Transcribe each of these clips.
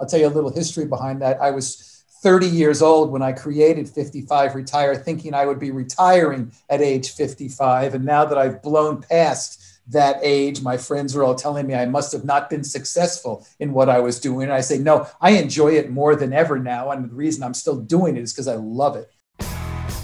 I'll tell you a little history behind that. I was 30 years old when I created 55 Retire, thinking I would be retiring at age 55. And now that I've blown past that age, my friends are all telling me I must have not been successful in what I was doing. And I say, no, I enjoy it more than ever now. And the reason I'm still doing it is because I love it.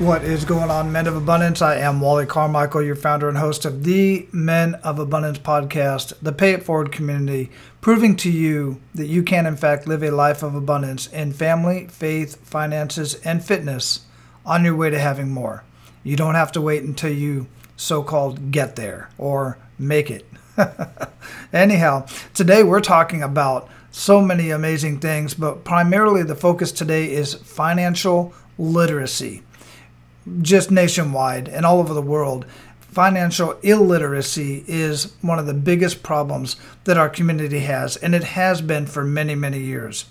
What is going on, Men of Abundance? I am Wally Carmichael, your founder and host of the Men of Abundance podcast, the Pay It Forward community, proving to you that you can, in fact, live a life of abundance in family, faith, finances, and fitness on your way to having more. You don't have to wait until you so called get there or make it. Anyhow, today we're talking about so many amazing things, but primarily the focus today is financial literacy just nationwide and all over the world, financial illiteracy is one of the biggest problems that our community has, and it has been for many, many years.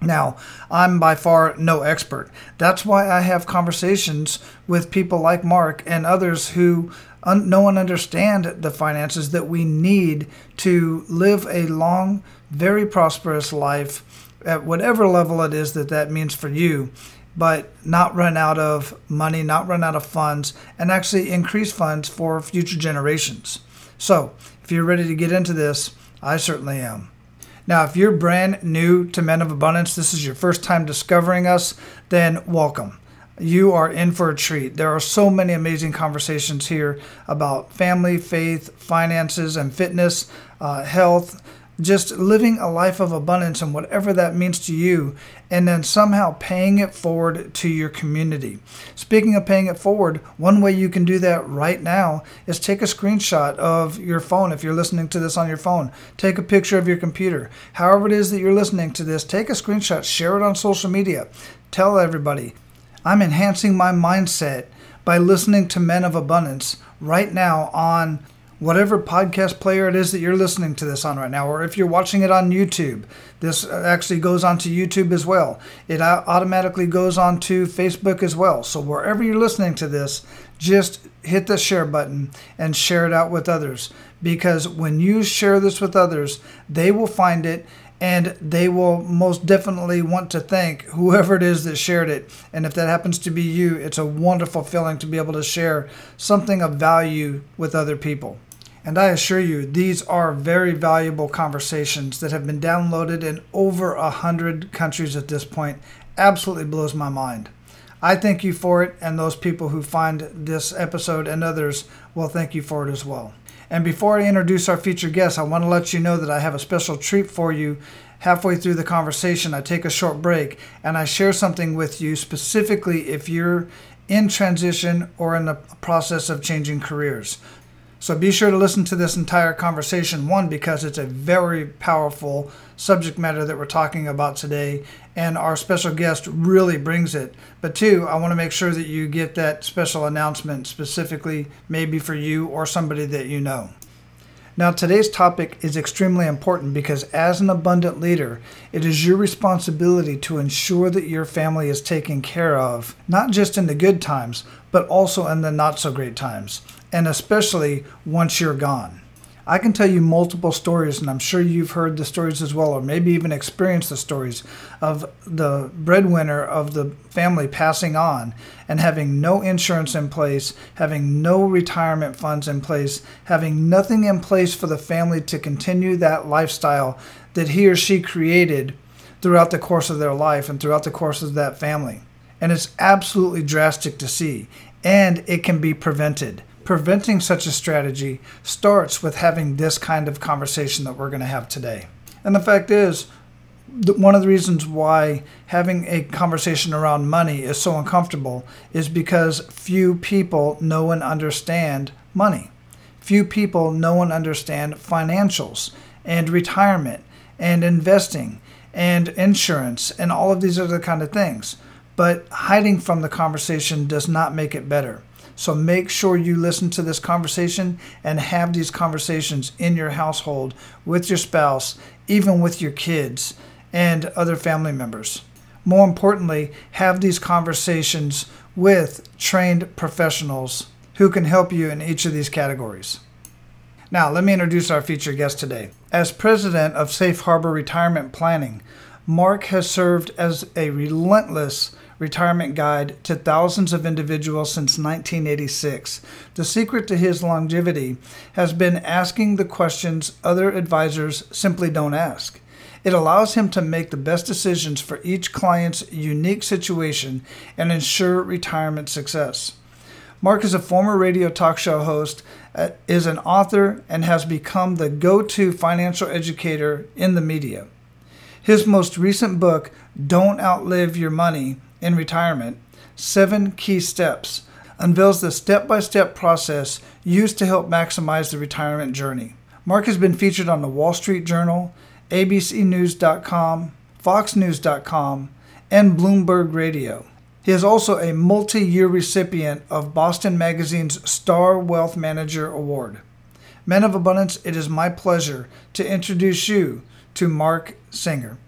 Now, I'm by far no expert. That's why I have conversations with people like Mark and others who un- know and understand the finances that we need to live a long, very prosperous life at whatever level it is that that means for you but not run out of money, not run out of funds, and actually increase funds for future generations. So, if you're ready to get into this, I certainly am. Now, if you're brand new to Men of Abundance, this is your first time discovering us, then welcome. You are in for a treat. There are so many amazing conversations here about family, faith, finances, and fitness, uh, health, just living a life of abundance and whatever that means to you, and then somehow paying it forward to your community. Speaking of paying it forward, one way you can do that right now is take a screenshot of your phone if you're listening to this on your phone. Take a picture of your computer. However, it is that you're listening to this, take a screenshot, share it on social media. Tell everybody, I'm enhancing my mindset by listening to Men of Abundance right now on whatever podcast player it is that you're listening to this on right now, or if you're watching it on YouTube, this actually goes onto YouTube as well. It automatically goes onto Facebook as well. So wherever you're listening to this, just hit the share button and share it out with others. Because when you share this with others, they will find it and they will most definitely want to thank whoever it is that shared it. And if that happens to be you, it's a wonderful feeling to be able to share something of value with other people. And I assure you, these are very valuable conversations that have been downloaded in over a hundred countries at this point. Absolutely blows my mind. I thank you for it, and those people who find this episode and others will thank you for it as well. And before I introduce our featured guest, I want to let you know that I have a special treat for you. Halfway through the conversation, I take a short break and I share something with you specifically if you're in transition or in the process of changing careers. So be sure to listen to this entire conversation. One, because it's a very powerful subject matter that we're talking about today, and our special guest really brings it. But two, I want to make sure that you get that special announcement specifically, maybe for you or somebody that you know. Now, today's topic is extremely important because, as an abundant leader, it is your responsibility to ensure that your family is taken care of, not just in the good times, but also in the not so great times and especially once you're gone. I can tell you multiple stories, and I'm sure you've heard the stories as well, or maybe even experienced the stories of the breadwinner of the family passing on and having no insurance in place, having no retirement funds in place, having nothing in place for the family to continue that lifestyle that he or she created throughout the course of their life and throughout the course of that family. And it's absolutely drastic to see, and it can be prevented preventing such a strategy starts with having this kind of conversation that we're going to have today. And the fact is, one of the reasons why having a conversation around money is so uncomfortable is because few people know and understand money. Few people know and understand financials and retirement and investing and insurance and all of these other kind of things. but hiding from the conversation does not make it better. So make sure you listen to this conversation and have these conversations in your household with your spouse, even with your kids and other family members. More importantly, have these conversations with trained professionals who can help you in each of these categories. Now, let me introduce our featured guest today. As president of Safe Harbor Retirement Planning, Mark has served as a relentless retirement guide to thousands of individuals since 1986. The secret to his longevity has been asking the questions other advisors simply don't ask. It allows him to make the best decisions for each client's unique situation and ensure retirement success. Mark is a former radio talk show host, uh, is an author, and has become the go to financial educator in the media. His most recent book, Don't Outlive Your Money, in retirement, Seven Key Steps, unveils the step by step process used to help maximize the retirement journey. Mark has been featured on the Wall Street Journal, ABCNews.com, FoxNews.com, and Bloomberg Radio. He is also a multi year recipient of Boston Magazine's Star Wealth Manager Award. Men of Abundance, it is my pleasure to introduce you to Mark Singer.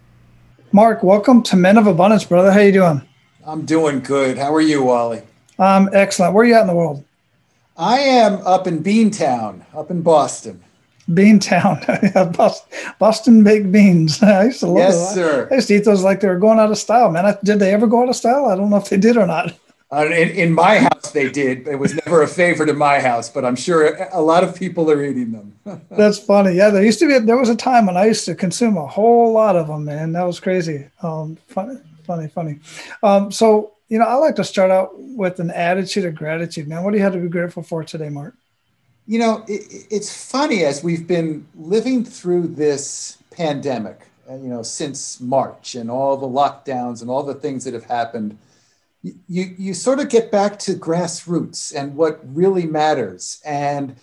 Mark, welcome to Men of Abundance, brother. How you doing? I'm doing good. How are you, Wally? I'm um, excellent. Where are you at in the world? I am up in Beantown, up in Boston. Beantown, Boston baked beans. I used to love yes, those. sir. I used to eat those like they were going out of style, man. I, did they ever go out of style? I don't know if they did or not. Uh, in, in, my house, they did. It was never a favorite in my house, but I'm sure a lot of people are eating them. That's funny. Yeah, there used to be. There was a time when I used to consume a whole lot of them, man. That was crazy. Um, funny funny, funny. Um, so, you know, I like to start out with an attitude of gratitude. Man, what do you have to be grateful for today, Mark? You know, it, it's funny as we've been living through this pandemic, you know, since March and all the lockdowns and all the things that have happened. You, you sort of get back to grassroots and what really matters. And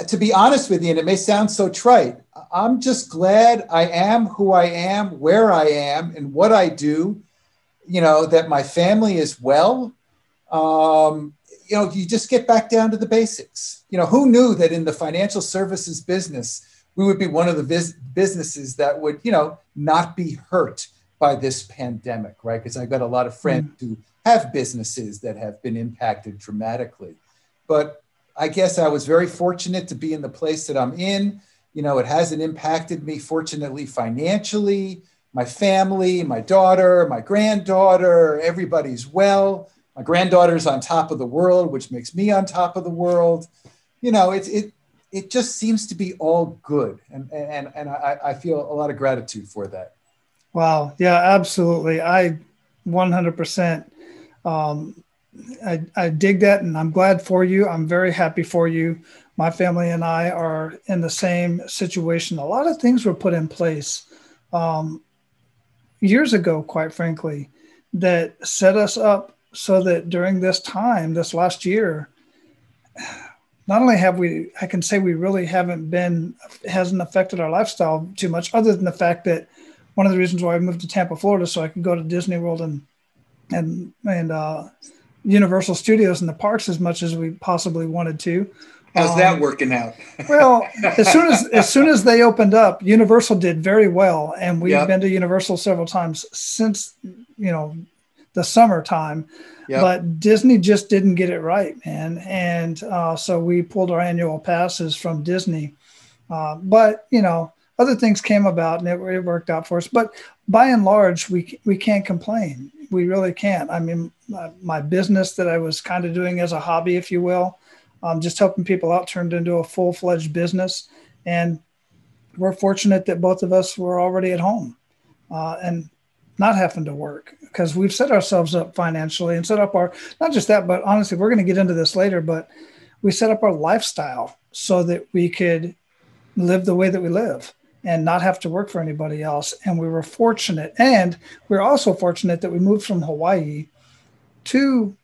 uh, to be honest with you, and it may sound so trite, I'm just glad I am who I am, where I am, and what I do you know, that my family is well. Um, you know, you just get back down to the basics. You know, who knew that in the financial services business, we would be one of the vis- businesses that would, you know, not be hurt by this pandemic, right? Because I've got a lot of friends mm. who have businesses that have been impacted dramatically. But I guess I was very fortunate to be in the place that I'm in. You know, it hasn't impacted me, fortunately, financially my family, my daughter, my granddaughter, everybody's well. My granddaughter's on top of the world, which makes me on top of the world. You know, it's it it just seems to be all good, and and and I, I feel a lot of gratitude for that. Wow, yeah, absolutely. I 100%. Um, I, I dig that, and I'm glad for you. I'm very happy for you. My family and I are in the same situation. A lot of things were put in place um, years ago, quite frankly, that set us up so that during this time, this last year, not only have we, I can say we really haven't been, hasn't affected our lifestyle too much, other than the fact that one of the reasons why I moved to Tampa, Florida, so I could go to Disney World and and and uh, Universal Studios and the parks as much as we possibly wanted to. How's um, that working out? well, as soon as as soon as they opened up, Universal did very well, and we've yep. been to Universal several times since you know the summertime. Yep. But Disney just didn't get it right, man, and uh, so we pulled our annual passes from Disney. Uh, but you know, other things came about, and it, it worked out for us. But by and large, we we can't complain. We really can't. I mean, my, my business that I was kind of doing as a hobby, if you will um, just helping people out turned into a full fledged business. And we're fortunate that both of us were already at home uh, and not having to work because we've set ourselves up financially and set up our, not just that, but honestly, we're going to get into this later, but we set up our lifestyle so that we could live the way that we live and not have to work for anybody else. And we were fortunate. And we we're also fortunate that we moved from Hawaii to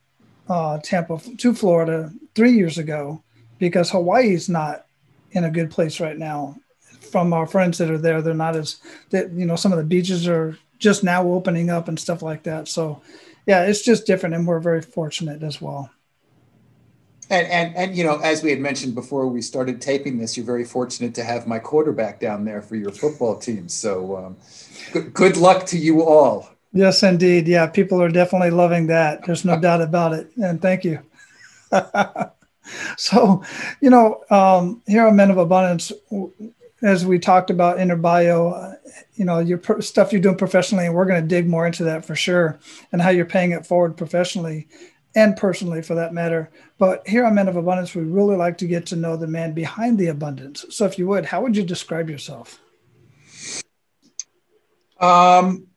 uh, Tampa to Florida three years ago because Hawaii is not in a good place right now. From our friends that are there, they're not as that you know some of the beaches are just now opening up and stuff like that. So yeah, it's just different, and we're very fortunate as well. And, and and you know, as we had mentioned before we started taping this, you're very fortunate to have my quarterback down there for your football team. So, um, good, good luck to you all. Yes, indeed. Yeah, people are definitely loving that. There's no doubt about it. And thank you. so, you know, um, here on Men of Abundance, as we talked about in your bio, uh, you know, your stuff you're doing professionally, and we're going to dig more into that for sure, and how you're paying it forward professionally and personally for that matter. But here on Men of Abundance, we really like to get to know the man behind the abundance. So, if you would, how would you describe yourself? Um,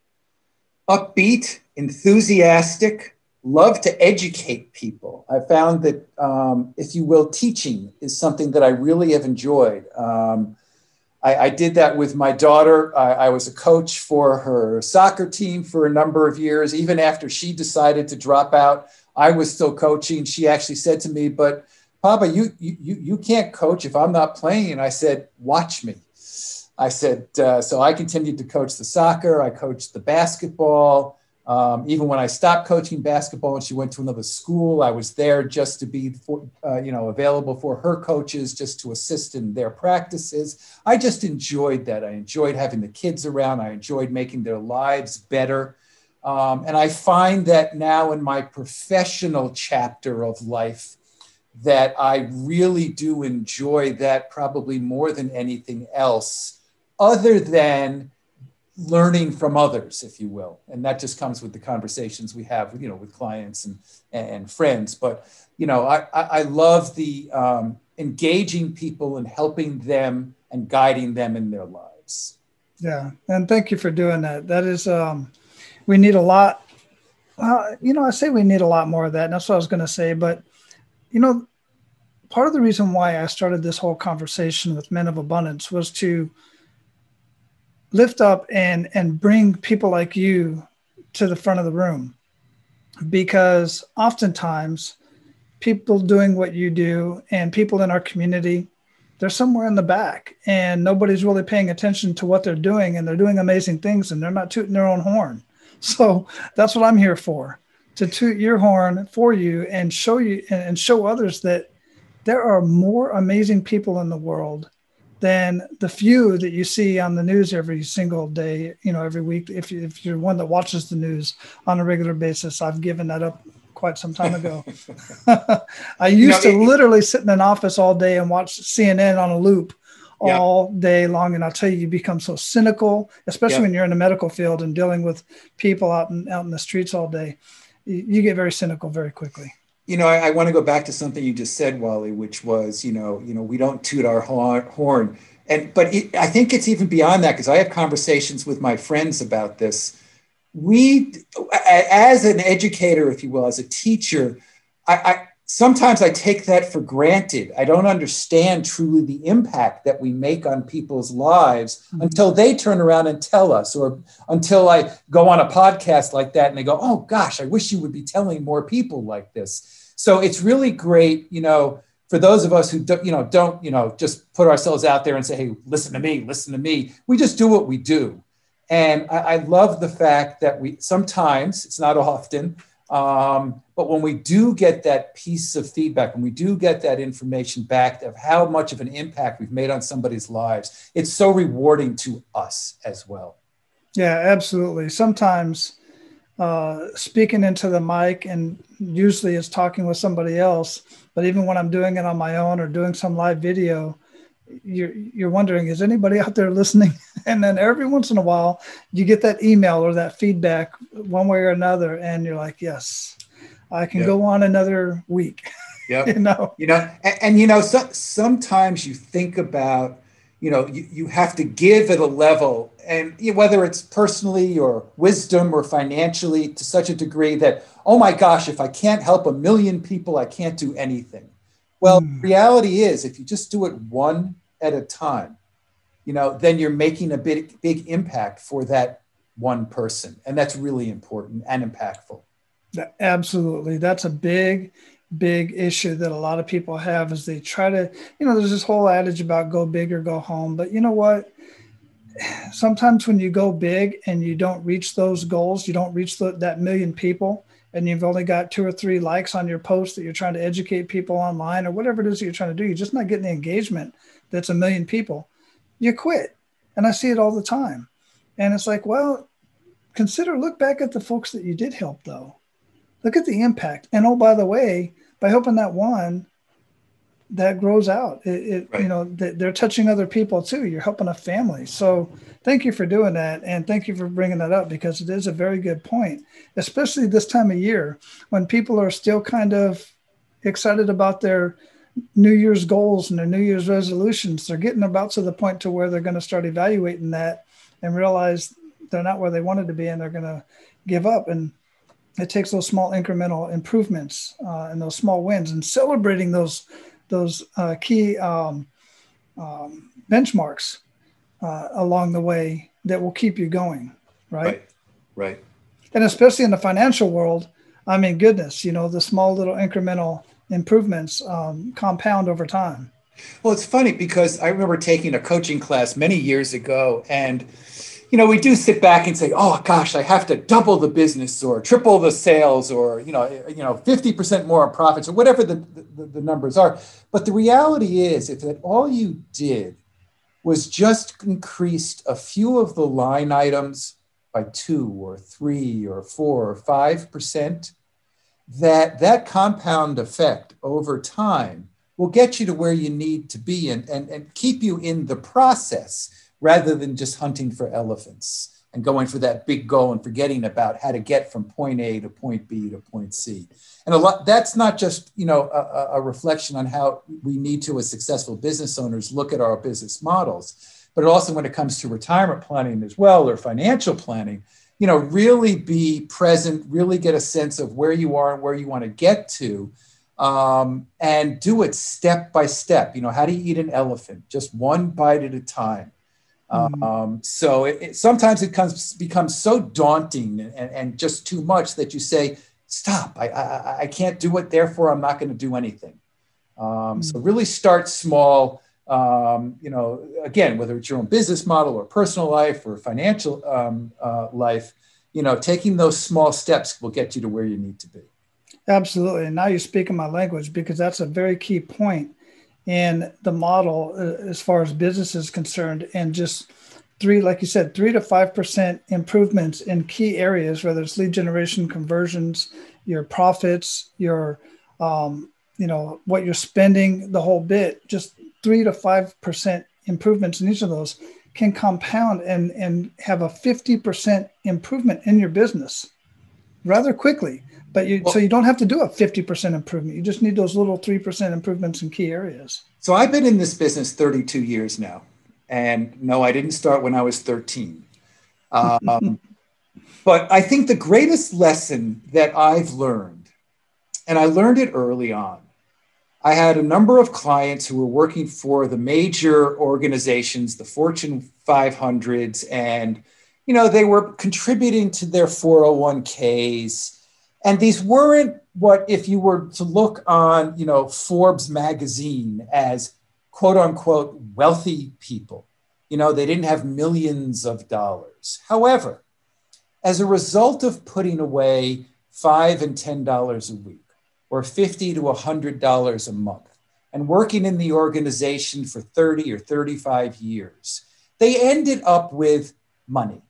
upbeat, enthusiastic, love to educate people. I found that, um, if you will, teaching is something that I really have enjoyed. Um, I, I, did that with my daughter. I, I, was a coach for her soccer team for a number of years. Even after she decided to drop out, I was still coaching. She actually said to me, "But Papa, you you you can't coach if I'm not playing." And I said, "Watch me." I said, uh, so I continued to coach the soccer. I coached the basketball. Um, even when I stopped coaching basketball and she went to another school, I was there just to be, for, uh, you know, available for her coaches, just to assist in their practices. I just enjoyed that. I enjoyed having the kids around. I enjoyed making their lives better. Um, and I find that now in my professional chapter of life, that I really do enjoy that probably more than anything else, other than learning from others, if you will. And that just comes with the conversations we have, you know, with clients and, and friends. But, you know, I, I love the um, engaging people and helping them and guiding them in their lives. Yeah. And thank you for doing that. That is, um, we need a lot. Well, you know, I say we need a lot more of that. And that's what I was going to say. But, you know, part of the reason why I started this whole conversation with Men of Abundance was to, lift up and and bring people like you to the front of the room. Because oftentimes people doing what you do and people in our community they're somewhere in the back and nobody's really paying attention to what they're doing and they're doing amazing things and they're not tooting their own horn. So that's what i'm here for to toot your horn for you and show you and show others that there are more amazing people in the world than the few that you see on the news every single day, you know, every week. If, you, if you're one that watches the news on a regular basis, I've given that up quite some time ago. I used to it, literally sit in an office all day and watch CNN on a loop all yeah. day long. And I'll tell you, you become so cynical, especially yeah. when you're in the medical field and dealing with people out in, out in the streets all day. You, you get very cynical very quickly you know, I, I want to go back to something you just said, Wally, which was, you know, you know, we don't toot our horn, and but it, I think it's even beyond that because I have conversations with my friends about this. We, as an educator, if you will, as a teacher, I, I sometimes I take that for granted. I don't understand truly the impact that we make on people's lives mm-hmm. until they turn around and tell us, or until I go on a podcast like that and they go, "Oh gosh, I wish you would be telling more people like this." So it's really great, you know, for those of us who don't, you know, don't, you know, just put ourselves out there and say, hey, listen to me, listen to me. We just do what we do. And I, I love the fact that we sometimes, it's not often, um, but when we do get that piece of feedback, when we do get that information back of how much of an impact we've made on somebody's lives, it's so rewarding to us as well. Yeah, absolutely. Sometimes uh, speaking into the mic and usually it's talking with somebody else but even when i'm doing it on my own or doing some live video you're you're wondering is anybody out there listening? And then every once in a while you get that email or that feedback one way or another and you're like yes i can yep. go on another week. Yeah. You know? You know and, and you know so, sometimes you think about you know you, you have to give at a level. And whether it's personally or wisdom or financially to such a degree that oh my gosh if i can't help a million people i can't do anything. Well mm. reality is if you just do it one at a time you know then you're making a big big impact for that one person. And that's really important and impactful. Absolutely. That's a big big issue that a lot of people have is they try to, you know, there's this whole adage about go big or go home. But you know what? Sometimes when you go big and you don't reach those goals, you don't reach the, that million people, and you've only got two or three likes on your post that you're trying to educate people online or whatever it is that you're trying to do, you're just not getting the engagement that's a million people, you quit. And I see it all the time. And it's like, well, consider look back at the folks that you did help though. Look at the impact. And oh, by the way, by helping that one, that grows out. It, it right. you know, they're touching other people too. You're helping a family. So thank you for doing that, and thank you for bringing that up because it is a very good point, especially this time of year when people are still kind of excited about their New Year's goals and their New Year's resolutions. They're getting about to the point to where they're going to start evaluating that and realize they're not where they wanted to be, and they're going to give up and it takes those small incremental improvements uh, and those small wins and celebrating those those uh, key um, um, benchmarks uh, along the way that will keep you going, right? Right. Right. And especially in the financial world, I mean, goodness, you know, the small little incremental improvements um, compound over time. Well, it's funny because I remember taking a coaching class many years ago and you know, we do sit back and say, "Oh gosh, I have to double the business or triple the sales or you know, eh, you know, fifty percent more profits or whatever the, the, the numbers are." But the reality is, if that all you did was just increased a few of the line items by two or three or four or five percent, that that compound effect over time will get you to where you need to be and, and, and keep you in the process rather than just hunting for elephants and going for that big goal and forgetting about how to get from point A to point B to point C. And a lot that's not just you know a, a reflection on how we need to as successful business owners look at our business models, but also when it comes to retirement planning as well or financial planning, you know, really be present, really get a sense of where you are and where you want to get to. Um, and do it step by step. You know, how do you eat an elephant? Just one bite at a time Mm-hmm. Um, so it, it, sometimes it comes becomes so daunting and, and, just too much that you say, "Stop! I, I, I can't do it. Therefore, I'm not going to do anything." Um, mm-hmm. So really start small. Um, you know, again, whether it's your own business model or personal life or financial um, uh, life, you know, taking those small steps will get you to where you need to be. Absolutely. And now you're speaking my language because that's a very key point in the model uh, as far as business is concerned and just three like you said three to five percent improvements in key areas whether it's lead generation conversions your profits your um, you know what you're spending the whole bit just three to five percent improvements in each of those can compound and and have a 50% improvement in your business rather quickly but you, well, so you don't have to do a 50% improvement. You just need those little 3% improvements in key areas. So I've been in this business 32 years now. And no, I didn't start when I was 13. Um, but I think the greatest lesson that I've learned, and I learned it early on, I had a number of clients who were working for the major organizations, the Fortune 500s, and you know they were contributing to their 401ks and these weren't what if you were to look on you know forbes magazine as quote unquote wealthy people you know they didn't have millions of dollars. However as a result of putting away five and ten dollars a week or 50 to a 100 dollars a month and working in the organization for 30 or 35 years they ended up with money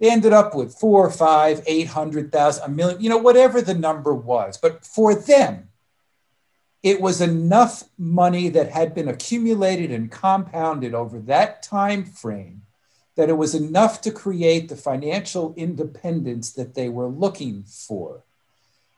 they ended up with four, five, eight hundred thousand, a million, you know, whatever the number was. But for them, it was enough money that had been accumulated and compounded over that time frame that it was enough to create the financial independence that they were looking for.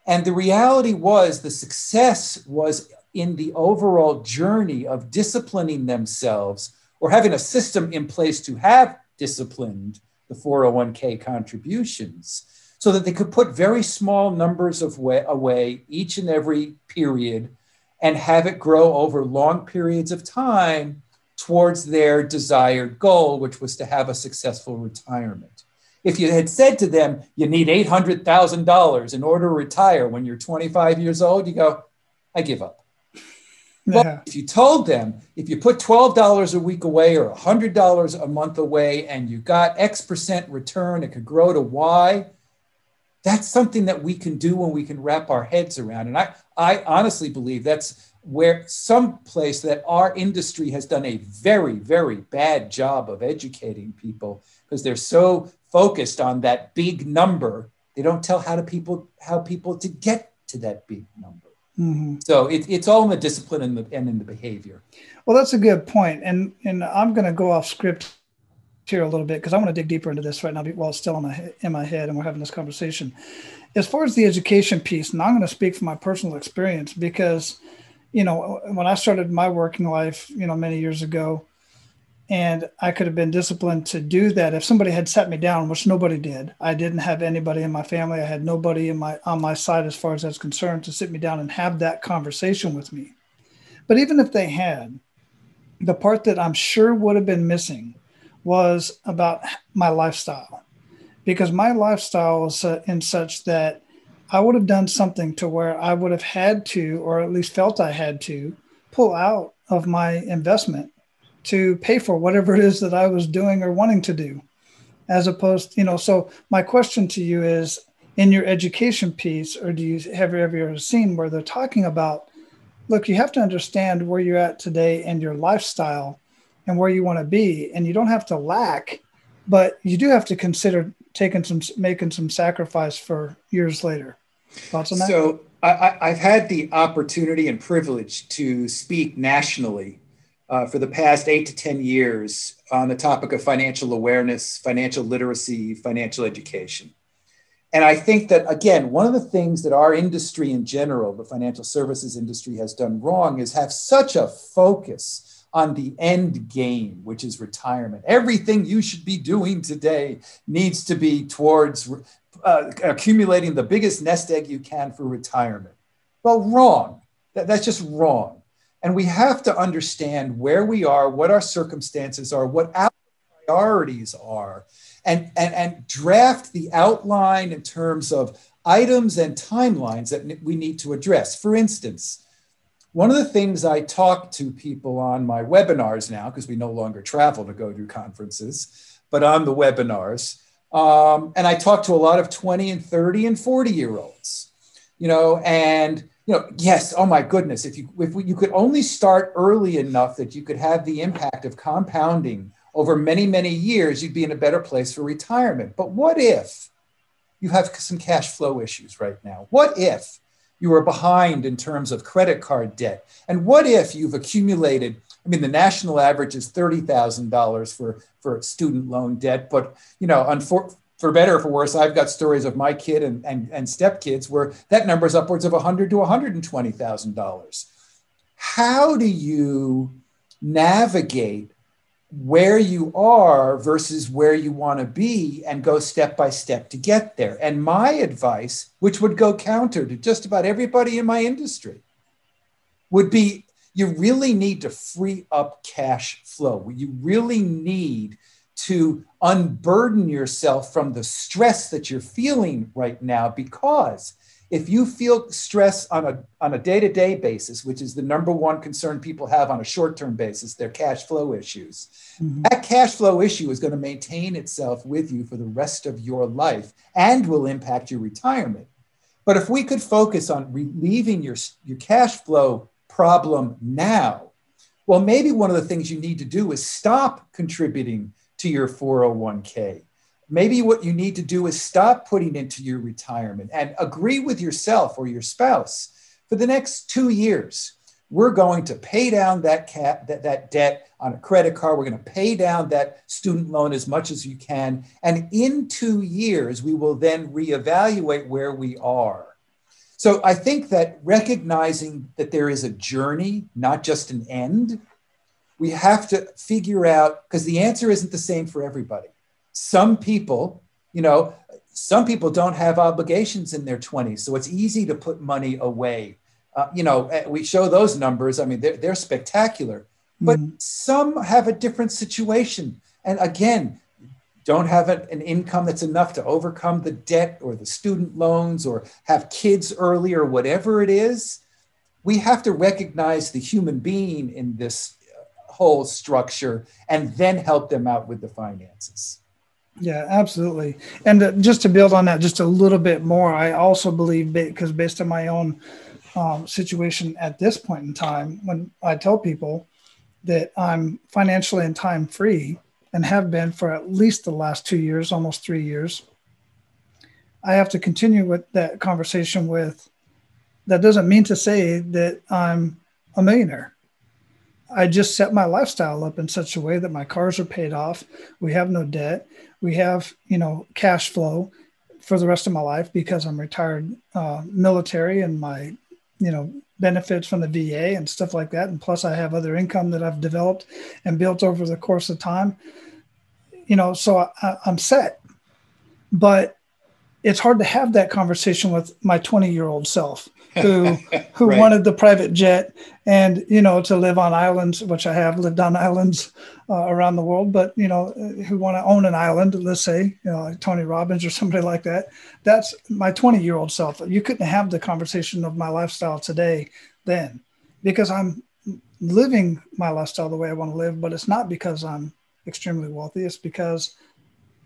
And the reality was the success was in the overall journey of disciplining themselves or having a system in place to have disciplined the 401k contributions so that they could put very small numbers of way, away each and every period and have it grow over long periods of time towards their desired goal, which was to have a successful retirement. If you had said to them, you need $800,000 in order to retire when you're 25 years old, you go, I give up. But if you told them, if you put $12 a week away or $100 a month away and you got X percent return, it could grow to Y, that's something that we can do when we can wrap our heads around. And I, I honestly believe that's where some place that our industry has done a very, very bad job of educating people because they're so focused on that big number. They don't tell how to people how people to get to that big number. Mm-hmm. So it, it's all in the discipline and, the, and in the behavior. Well, that's a good point. And and I'm going to go off script here a little bit because I want to dig deeper into this right now while it's still in my in my head and we're having this conversation. As far as the education piece, and I'm going to speak from my personal experience because, you know, when I started my working life, you know, many years ago, and I could have been disciplined to do that if somebody had set me down, which nobody did. I didn't have anybody in my family. I had nobody in my on my side as far as that's concerned to sit me down and have that conversation with me. But even if they had, the part that I'm sure would have been missing was about my lifestyle because my lifestyle was uh, in such that I would have done something to where I would have had to, or at least felt I had to, pull out of my investment to pay for whatever it is that I was doing or wanting to do. As opposed, you know, so my question to you is in your education piece, or do you have you ever seen where they're talking about, look, you have to understand where you're at today and your lifestyle and where you want to be. And you don't have to lack, but you do have to consider taking some, making some sacrifice for years later. Thoughts on that? So I, I've had the opportunity and privilege to speak nationally uh, for the past eight to 10 years on the topic of financial awareness, financial literacy, financial education. And I think that, again, one of the things that our industry in general, the financial services industry, has done wrong is have such a focus on the end game, which is retirement. Everything you should be doing today needs to be towards uh, accumulating the biggest nest egg you can for retirement. Well, wrong. That, that's just wrong. And we have to understand where we are, what our circumstances are, what our priorities are, and, and, and draft the outline in terms of items and timelines that we need to address. For instance, one of the things I talk to people on my webinars now, because we no longer travel to go to conferences, but on the webinars, um, and I talk to a lot of 20 and 30 and 40 year olds, you know, and you know, yes, oh my goodness, if you if you could only start early enough that you could have the impact of compounding over many many years, you'd be in a better place for retirement. But what if you have some cash flow issues right now? What if you are behind in terms of credit card debt? And what if you've accumulated? I mean, the national average is thirty thousand dollars for for student loan debt, but you know, unfor- for better or for worse, I've got stories of my kid and and, and stepkids where that number is upwards of a hundred to one hundred and twenty thousand dollars. How do you navigate where you are versus where you want to be and go step by step to get there. And my advice, which would go counter to just about everybody in my industry, would be you really need to free up cash flow. You really need to unburden yourself from the stress that you're feeling right now because if you feel stress on a, on a day-to-day basis which is the number one concern people have on a short-term basis their cash flow issues mm-hmm. that cash flow issue is going to maintain itself with you for the rest of your life and will impact your retirement but if we could focus on relieving your, your cash flow problem now well maybe one of the things you need to do is stop contributing to your 401k maybe what you need to do is stop putting into your retirement and agree with yourself or your spouse. For the next two years we're going to pay down that cap that, that debt on a credit card. We're going to pay down that student loan as much as you can. And in two years we will then reevaluate where we are. So i think that recognizing that there is a journey not just an end we have to figure out because the answer isn't the same for everybody some people, you know, some people don't have obligations in their 20s, so it's easy to put money away. Uh, you know, eh, we show those numbers. I mean, they're, they're spectacular, but mm-hmm. some have a different situation. And again, don't have an income that's enough to overcome the debt or the student loans or have kids early or whatever it is. We have to recognize the human being in this whole structure and then help them out with the finances. Yeah, absolutely. And uh, just to build on that just a little bit more, I also believe because based on my own um, situation at this point in time, when I tell people that I'm financially and time free and have been for at least the last two years, almost three years, I have to continue with that conversation with that doesn't mean to say that I'm a millionaire. I just set my lifestyle up in such a way that my cars are paid off. We have no debt. We have, you know, cash flow for the rest of my life because I'm retired uh, military and my, you know, benefits from the VA and stuff like that. And plus, I have other income that I've developed and built over the course of time. You know, so I, I'm set. But it's hard to have that conversation with my 20 year old self who who right. wanted the private jet and you know to live on islands which i have lived on islands uh, around the world but you know who want to own an island let's say you know like tony robbins or somebody like that. That's my 20 year old self. You couldn't have the conversation of my lifestyle today then because i'm living my lifestyle the way i want to live but it's not because i'm extremely wealthy. It's because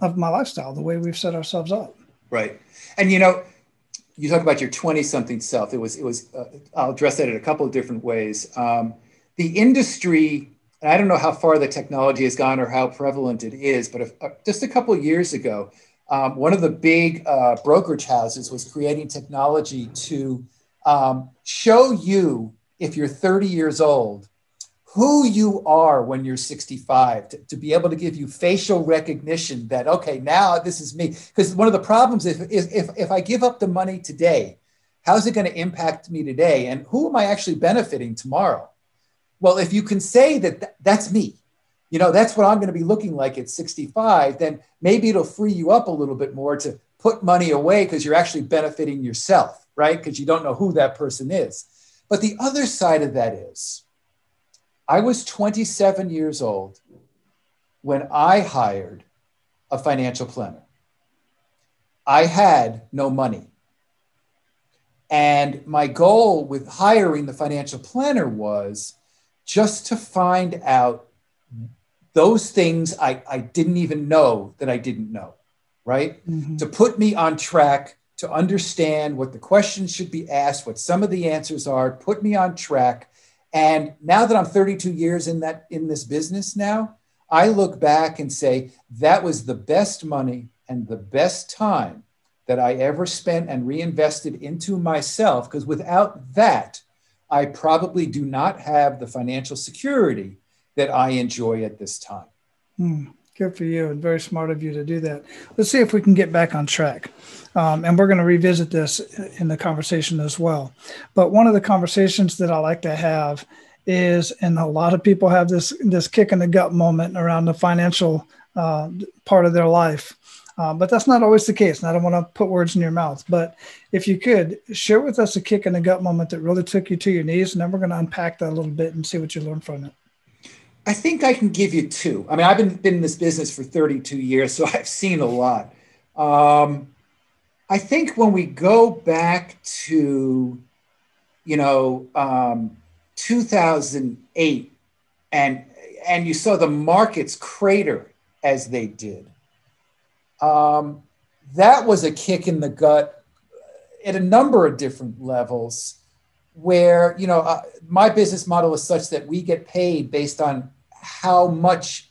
of my lifestyle the way we've set ourselves up. Right. And you know you talk about your 20 something self it was it was uh, i'll address that in a couple of different ways. Um, the industry and i don't know how far the technology has gone or how prevalent it is but if, uh, just a couple of years ago um, one of the big uh, brokerage houses was creating technology to um, show you if you're 30 years old who you are when you're 65 to, to, be able to give you facial recognition that okay now this is me. Because one of the problems is if, if, if i give up the money today how's it going to impact me today? And who am i actually benefiting tomorrow? Well if you can say that th- that's me you know that's what i'm going to be looking like at 65 then maybe it'll free you up a little bit more to put money away because you're actually benefiting yourself right? Because you don't know who that person is. But the other side of that is I was 27 years old when I hired a financial planner. I had no money. And my goal with hiring the financial planner was just to find out those things I, I didn't even know that I didn't know, right? Mm-hmm. To put me on track, to understand what the questions should be asked, what some of the answers are, put me on track and now that I'm 32 years in that in this business now, I look back and say that was the best money and the best time that I ever spent and reinvested into myself because without that, I probably do not have the financial security that I enjoy at this time. Hmm. Good for you, and very smart of you to do that. Let's see if we can get back on track. Um, and we're going to revisit this in the conversation as well. But one of the conversations that I like to have is, and a lot of people have this this kick in the gut moment around the financial uh, part of their life. Uh, but that's not always the case. And I don't want to put words in your mouth. But if you could share with us a kick in the gut moment that really took you to your knees, and then we're going to unpack that a little bit and see what you learned from it. I think I can give you two. I mean, I've been, been in this business for 32 years, so I've seen a lot. Um, I think when we go back to, you know, um, 2008, and and you saw the markets crater as they did. Um, that was a kick in the gut at a number of different levels where you know uh, my business model is such that we get paid based on how much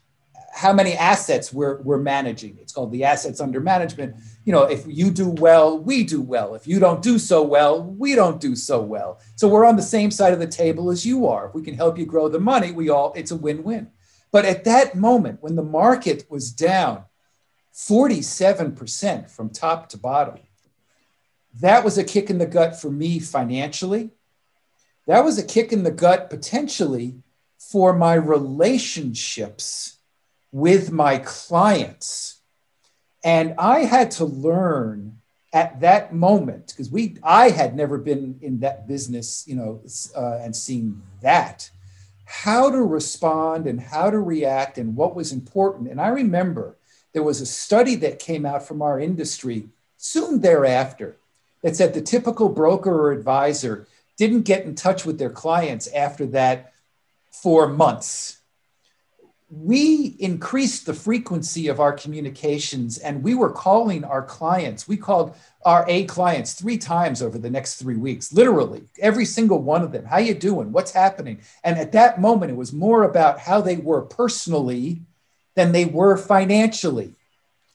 how many assets we're, we're managing. It's called the assets under management. You know if you do well we do well. If you don't do so well we don't do so well. So we're on the same side of the table as you are. If we can help you grow the money we all it's a win-win. But at that moment when the market was down 47% from top to bottom that was a kick in the gut for me financially. That was a kick in the gut potentially for my relationships with my clients. And I had to learn at that moment because we I had never been in that business, you know, uh, and seen that how to respond and how to react and what was important. And I remember there was a study that came out from our industry soon thereafter that said the typical broker or advisor didn't get in touch with their clients after that for months. we increased the frequency of our communications and we were calling our clients. We called our A clients three times over the next three weeks, literally every single one of them. How you doing? What's happening? And at that moment, it was more about how they were personally than they were financially.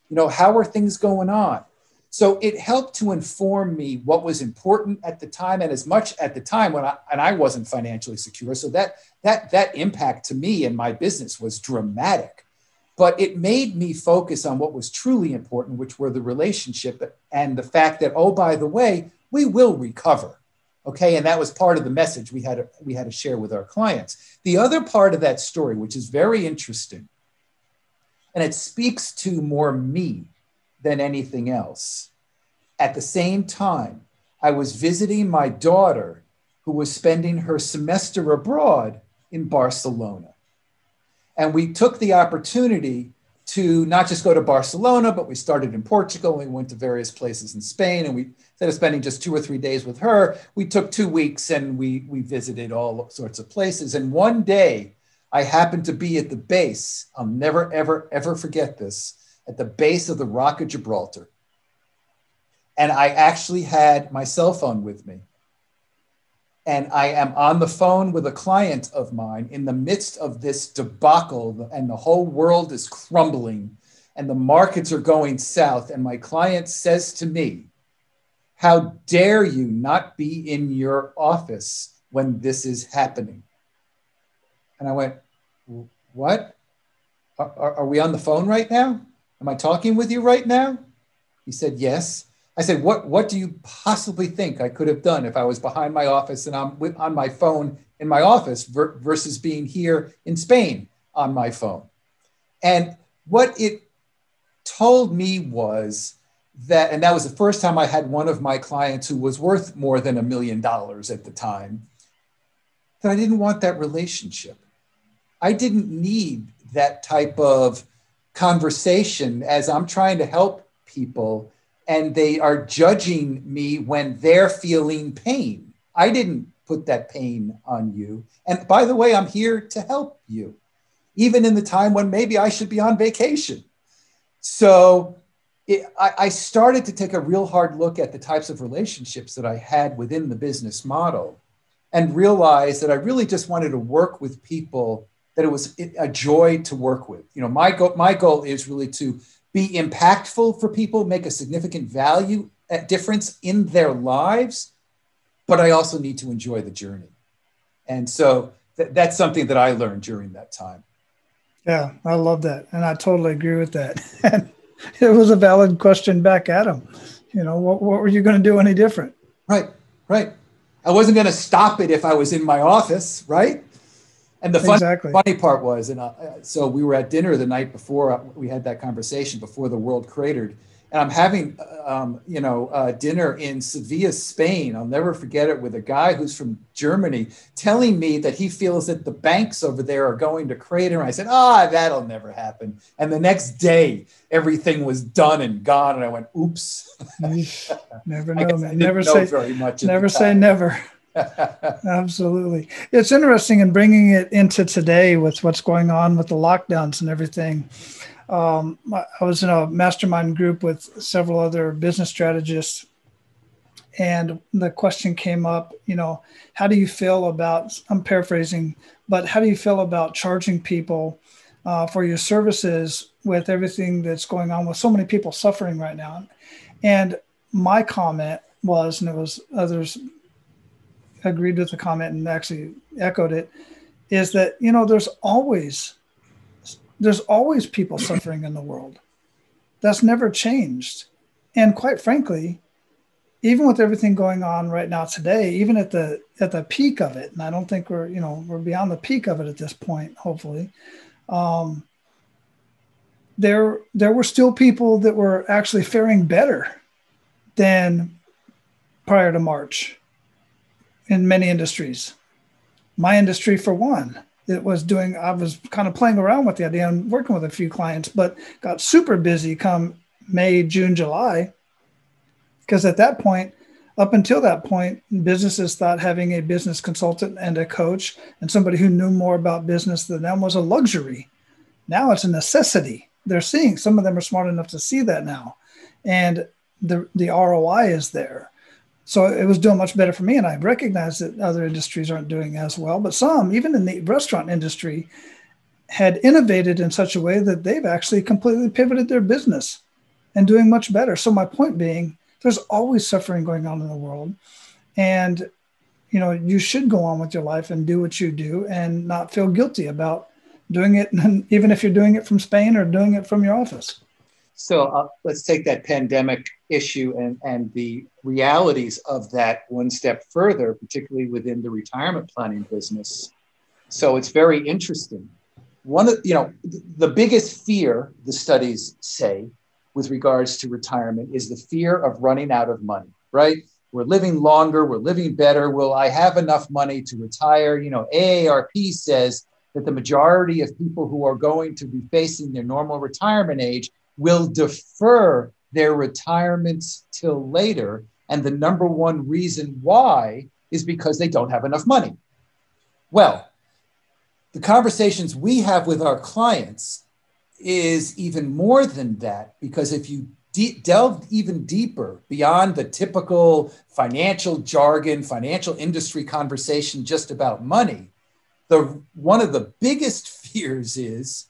You know, how are things going on? So it helped to inform me what was important at the time, and as much at the time when I and I wasn't financially secure. So that that that impact to me and my business was dramatic. But it made me focus on what was truly important, which were the relationship and the fact that, oh, by the way, we will recover. Okay. And that was part of the message we had to, we had to share with our clients. The other part of that story, which is very interesting, and it speaks to more me than anything else. At the same time, I was visiting my daughter who was spending her semester abroad in Barcelona. And we took the opportunity to not just go to Barcelona, but we started in Portugal. We went to various places in Spain. And we, instead of spending just two or three days with her, we took two weeks and we, we visited all sorts of places. And one day, I happened to be at the base. I'll never, ever, ever forget this at the base of the Rock of Gibraltar. And I actually had my cell phone with me. And I am on the phone with a client of mine in the midst of this debacle, and the whole world is crumbling, and the markets are going south. And my client says to me, How dare you not be in your office when this is happening? And I went, What? Are, are, we on the phone right now? Am I talking with you right now? He said, Yes. I said, what, what do you possibly think I could have done if I was behind my office and I'm with, on my phone in my office ver- versus being here in Spain on my phone? And what it told me was that, and that was the first time I had one of my clients who was worth more than a million dollars at the time, that I didn't want that relationship. I didn't need that type of conversation as I'm trying to help people and they are judging me when they're feeling pain. I didn't put that pain on you. And by the way, I'm here to help you, even in the time when maybe I should be on vacation. So it, I, I started to take a real hard look at the types of relationships that I had within the business model and realized that I really just wanted to work with people that it was a joy to work with. You know, my goal, my goal is really to be impactful for people, make a significant value uh, difference in their lives, but I also need to enjoy the journey. And so th- that's something that I learned during that time. Yeah, I love that. And I totally agree with that. And it was a valid question back at him. You know, what, what were you going to do any different? Right, right. I wasn't going to stop it if I was in my office, right? And the fun, exactly. funny part was, and uh, so we were at dinner the night before uh, we had that conversation before the world cratered, and I'm having, um, you know, uh, dinner in Sevilla, Spain. I'll never forget it with a guy who's from Germany telling me that he feels that the banks over there are going to crater. And I said, ah, that'll never happen. And the next day, everything was done and gone, and I went, oops. never know, man. Never say very much. Never say never. Absolutely. It's interesting in bringing it into today with what's going on with the lockdowns and everything. Um, I was in a mastermind group with several other business strategists, and the question came up you know, how do you feel about, I'm paraphrasing, but how do you feel about charging people uh, for your services with everything that's going on with so many people suffering right now? And my comment was, and it was others agreed with the comment and actually echoed it is that you know there's always there's always people suffering in the world. That's never changed. And quite frankly even with everything going on right now today even at the at the peak of it and i don't think we're you know we're beyond the peak of it at this point hopefully um, there there were still people that were actually faring better than prior to march in many industries. My industry, for one, it was doing, I was kind of playing around with the idea and working with a few clients, but got super busy come May, June, July. Because at that point, up until that point, businesses thought having a business consultant and a coach and somebody who knew more about business than them was a luxury. Now it's a necessity. They're seeing some of them are smart enough to see that now, and the the ROI is there. So it was doing much better for me, and I recognize that other industries aren't doing as well. But some, even in the restaurant industry, had innovated in such a way that they've actually completely pivoted their business and doing much better. So my point being, there's always suffering going on in the world, and you know you should go on with your life and do what you do and not feel guilty about doing it, even if you're doing it from Spain or doing it from your office. So uh, let's take that pandemic issue and, and the realities of that one step further, particularly within the retirement planning business. So it's very interesting. One of you know the biggest fear the studies say with regards to retirement is the fear of running out of money, right? We're living longer, we're living better. Will I have enough money to retire? You know, AARP says that the majority of people who are going to be facing their normal retirement age will defer their retirements till later. And the number one reason why is because they don't have enough money. Well, the conversations we have with our clients is even more than that because if you de- delve even deeper beyond the typical financial jargon, financial industry conversation just about money, the one of the biggest fears is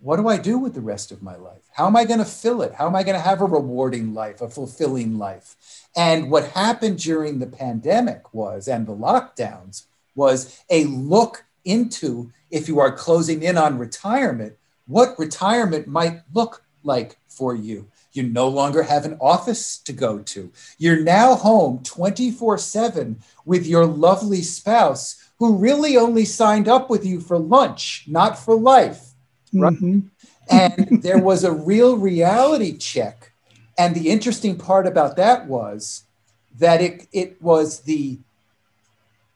what do I do with the rest of my life? How am I going to fill it? How am I going to have a rewarding life, a fulfilling life? And what happened during the pandemic was, and the lockdowns, was a look into if you are closing in on retirement, what retirement might look like for you. You no longer have an office to go to. You're now home 24 7 with your lovely spouse who really only signed up with you for lunch, not for life. Right? Mm-hmm. and there was a real reality check. And the interesting part about that was that it, it was the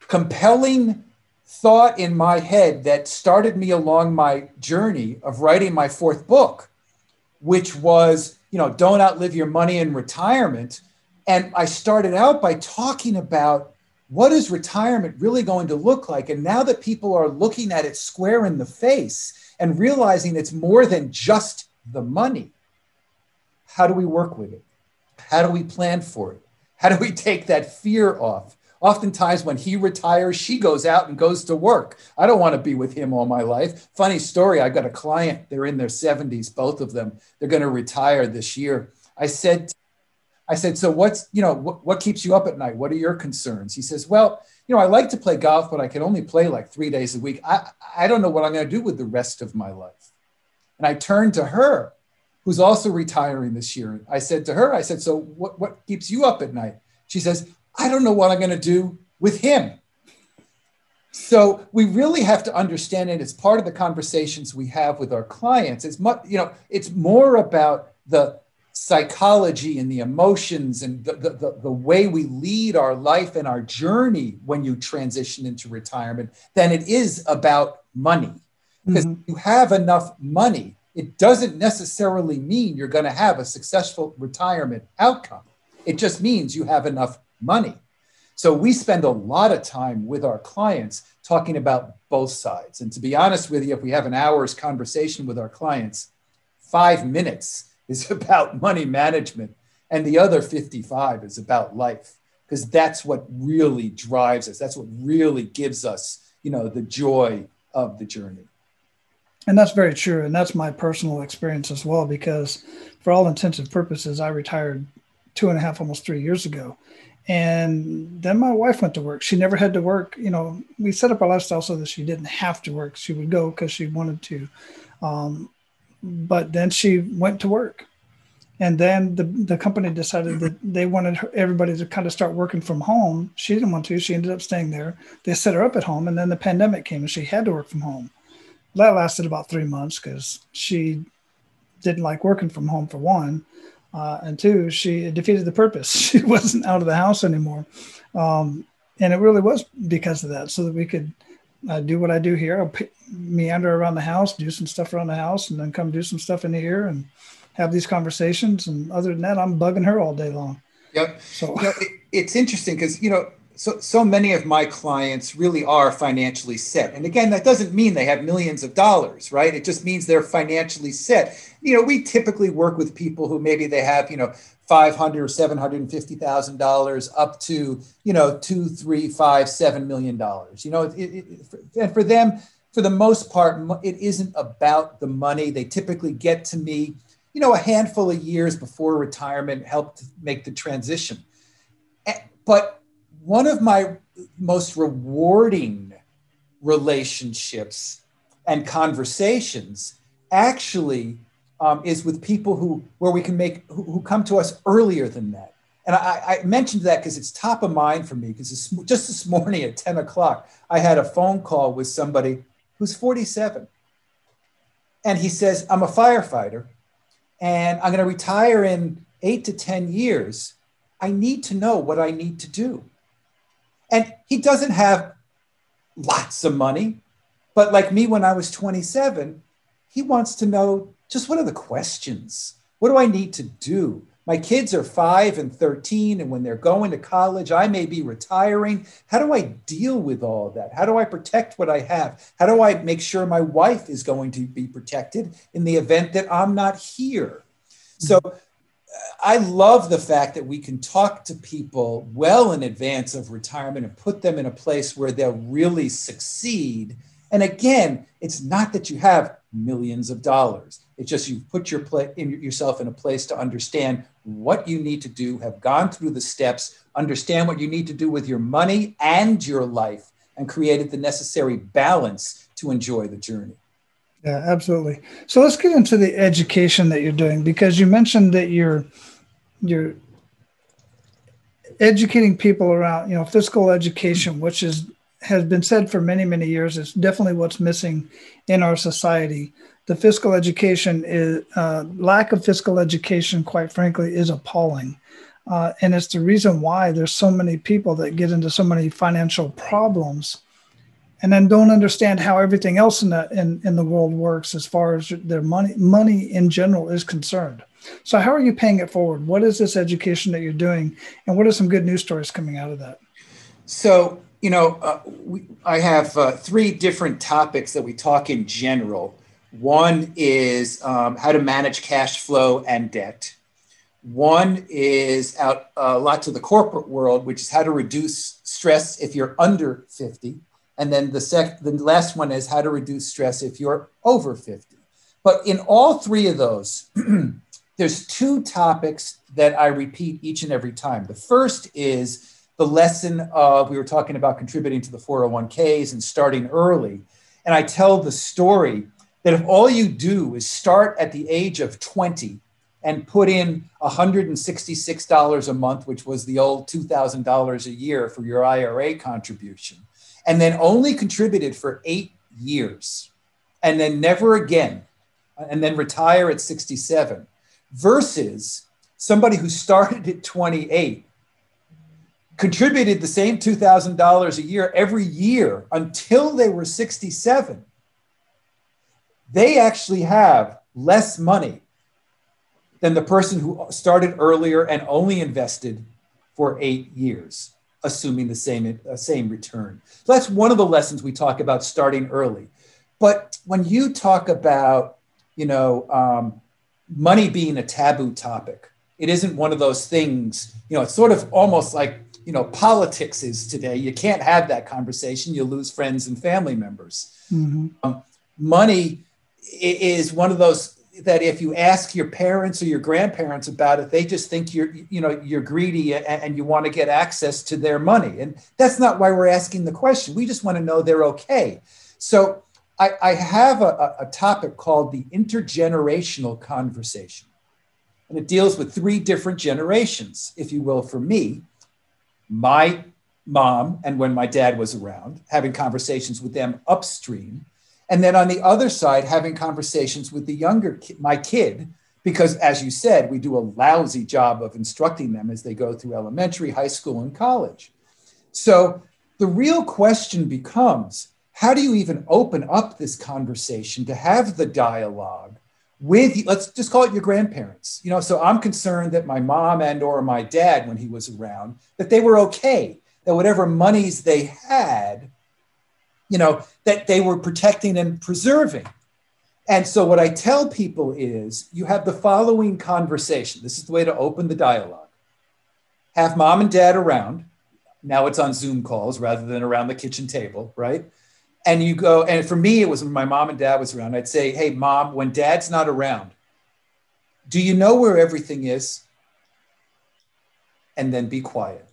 compelling thought in my head that started me along my journey of writing my fourth book, which was, you know, don't outlive your money in retirement. And I started out by talking about what is retirement really going to look like? And now that people are looking at it square in the face and realizing it's more than just the money, how do we work with it? How do we plan for it? How do we take that fear off? Oftentimes, when he retires, she goes out and goes to work. I don't want to be with him all my life. Funny story I've got a client, they're in their 70s, both of them. They're going to retire this year. I said, I said, so what's, you know, what, what keeps you up at night? What are your concerns? He says, well, you know, I like to play golf, but I can only play like three days a week. I, I don't know what I'm going to do with the rest of my life. And I turned to her, who's also retiring this year. I said to her, I said, so what, what keeps you up at night? She says, I don't know what I'm going to do with him. So we really have to understand it as part of the conversations we have with our clients. It's much, you know, it's more about the psychology and the emotions and the, the, the, way we lead our life and our journey when you transition into retirement than it is about money. Because mm-hmm. you have enough money, it doesn't necessarily mean you're going to have a successful retirement outcome. It just means you have enough money. So we spend a lot of time with our clients talking about both sides. And to be honest with you, if we have an hour's conversation with our clients, five minutes is about money management, and the other 55 is about life, because that's what really drives us. That's what really gives us, you know, the joy of the journey. And that's very true. And that's my personal experience as well, because for all intents and purposes, I retired two and a half, almost three years ago and then my wife went to work she never had to work you know we set up our lifestyle so that she didn't have to work she would go because she wanted to um, but then she went to work and then the, the company decided that they wanted her, everybody to kind of start working from home she didn't want to she ended up staying there they set her up at home and then the pandemic came and she had to work from home that lasted about three months because she didn't like working from home for one uh, and two, she defeated the purpose. She wasn't out of the house anymore. Um, and it really was because of that, so that we could uh, do what I do here. P- meander around the house, do some stuff around the house, and then come do some stuff in here and have these conversations. And other than that, I'm bugging her all day long. Yep. So you know, it, it's interesting because, you know, so so many of my clients really are financially set and again that doesn't mean they have millions of dollars right it just means they're financially set you know we typically work with people who maybe they have you know 500 or 750 thousand dollars up to you know two three five seven million dollars you know it, it, and for them for the most part it isn't about the money. They typically get to me you know a handful of years before retirement help make the transition. But one of my most rewarding relationships and conversations actually um, is with people who where we can make who, who come to us earlier than that. And I, I mentioned that because it's top of mind for me because just this morning at 10 o'clock i had a phone call with somebody who's 47 and he says i'm a firefighter and i'm going to retire in eight to 10 years i need to know what i need to do and he doesn't have lots of money, but like me when I was 27, he wants to know just what are the questions? What do I need to do? My kids are five and 13, and when they're going to college, I may be retiring. How do I deal with all of that? How do I protect what I have? How do I make sure my wife is going to be protected in the event that I'm not here? So uh, I love the fact that we can talk to people well in advance of retirement and put them in a place where they'll really succeed. And again, it's not that you have millions of dollars. It's just you've put your pla- in yourself in a place to understand what you need to do, have gone through the steps, understand what you need to do with your money and your life, and created the necessary balance to enjoy the journey. Yeah, absolutely. So let's get into the education that you're doing because you mentioned that you're you're educating people around, you know, fiscal education, which is has been said for many, many years. It's definitely what's missing in our society. The fiscal education is uh, lack of fiscal education, quite frankly, is appalling. Uh, and it's the reason why there's so many people that get into so many financial problems and then don't understand how everything else in the in, in the world works as far as their money money in general is concerned so how are you paying it forward what is this education that you're doing and what are some good news stories coming out of that so you know uh, we, i have uh, three different topics that we talk in general one is um, how to manage cash flow and debt one is out a lot to the corporate world which is how to reduce stress if you're under 50 and then the sec the last one is how to reduce stress if you're over 50. But in all three of those, there's two topics that I repeat each and every time. The first is the lesson of we were talking about contributing to the 401ks and starting early. And I tell the story that if all you do is start at the age of 20 and put in $166 a month, which was the old $2,000 a year for your IRA contribution, and then only contributed for eight years and then never again, and then retire at 67, versus somebody who started at 28, contributed the same $2,000 a year every year until they were 67. They actually have less money than the person who started earlier and only invested for eight years assuming the same, uh, same return. So that's one of the lessons we talk about starting early. But when you talk about, you know, um, money being a taboo topic, it isn't one of those things, you know, it's sort of almost like, you know, politics is today. You can't have that conversation. You lose friends and family members. Mm-hmm. Um, money is one of those that if you ask your parents or your grandparents about it, they just think you're, you know, you're greedy and, and, you want to get access to their money. And that's not why we're asking the question. We just want to know they're okay. So I, I have a, a topic called the intergenerational conversation. And it deals with three different generations, if you will, for me, my mom, and when my dad was around, having conversations with them upstream. And then on the other side having conversations with the younger my kid because as you said we do a lousy job of instructing them as they go through elementary high school and college. So the real question becomes how do you even open up this conversation to have the dialogue with let's just call it your grandparents you know so i'm concerned that my mom and or my dad when he was around that they were okay that whatever monies they had, you know, that they were protecting and preserving. And so what I tell people is you have the following conversation. This is the way to open the dialogue. Have mom and dad around. Now it's on Zoom calls rather than around the kitchen table, right? And you go, and for me, it was when my mom and dad was around. I'd say, Hey, mom, when dad's not around, do you know where everything is? And then be quiet.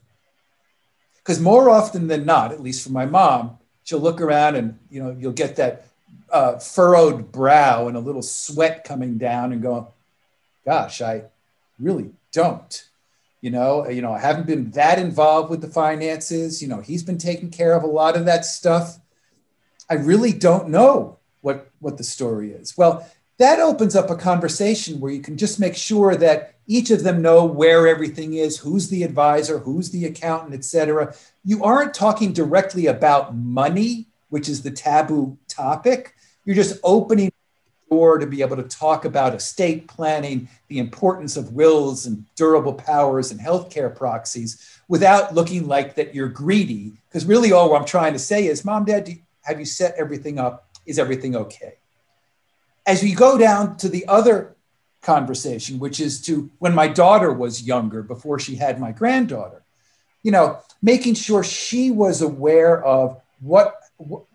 Because more often than not, at least for my mom, she'll look around and you know you'll get that uh, furrowed brow and a little sweat coming down and go, "Gosh, I really don't." You know, you know, I haven't been that involved with the finances. You know, he's been taking care of a lot of that stuff. I really don't know what what the story is. Well, that opens up a conversation where you can just make sure that each of them know where everything is who's the advisor who's the accountant etc you aren't talking directly about money which is the taboo topic. You're just opening the door to be able to talk about estate planning the importance of wills and durable powers and healthcare proxies without looking like that you're greedy. Because really all i'm trying to say is mom dad have you set everything up is everything okay as we go down to the other conversation, which is to when my daughter was younger, before she had my granddaughter, you know, making sure she was aware of what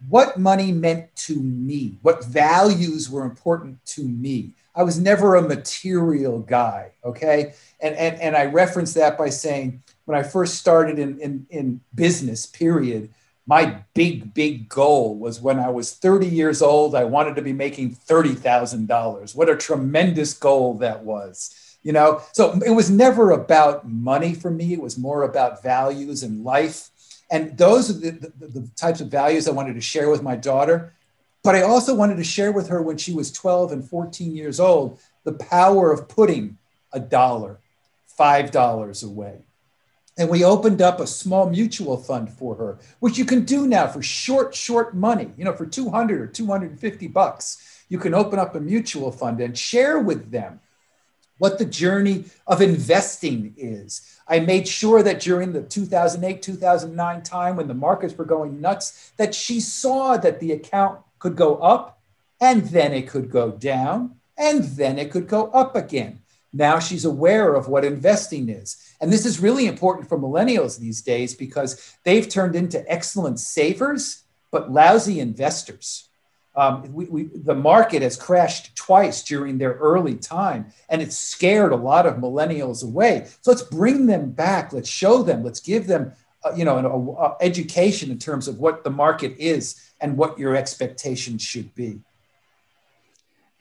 what money meant to me, what values were important to me. I was never a material guy, okay? And and, and I reference that by saying when I first started in, in, in business, period, my big, big goal was when I was 30 years old, I wanted to be making $30,000. What a tremendous goal that was. You know, so it was never about money for me. It was more about values and life. And those are the, the, the types of values I wanted to share with my daughter. But I also wanted to share with her when she was 12 and 14 years old the power of putting a dollar, $5 away and we opened up a small mutual fund for her which you can do now for short short money you know for 200 or 250 bucks. You can open up a mutual fund and share with them what the journey of investing is. I made sure that during the 2008 2009 time when the markets were going nuts that she saw that the account could go up and then it could go down and then it could go up again now she's aware of what investing is. And this is really important for millennials these days because they've turned into excellent savers, but lousy investors. Um, we, we, the market has crashed twice during their early time, and it's scared a lot of millennials away. So let's bring them back. Let's show them. Let's give them, uh, you know, an a, a education in terms of what the market is and what your expectations should be.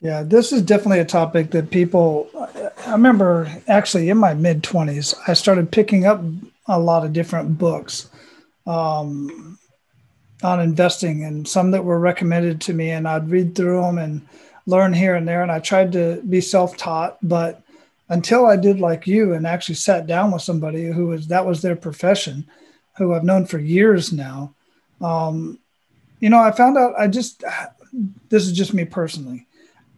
Yeah, this is definitely a topic that people. I remember actually in my mid 20s, I started picking up a lot of different books um, on investing and some that were recommended to me, and I'd read through them and learn here and there. And I tried to be self taught, but until I did like you and actually sat down with somebody who was that was their profession, who I've known for years now, um, you know, I found out I just, this is just me personally.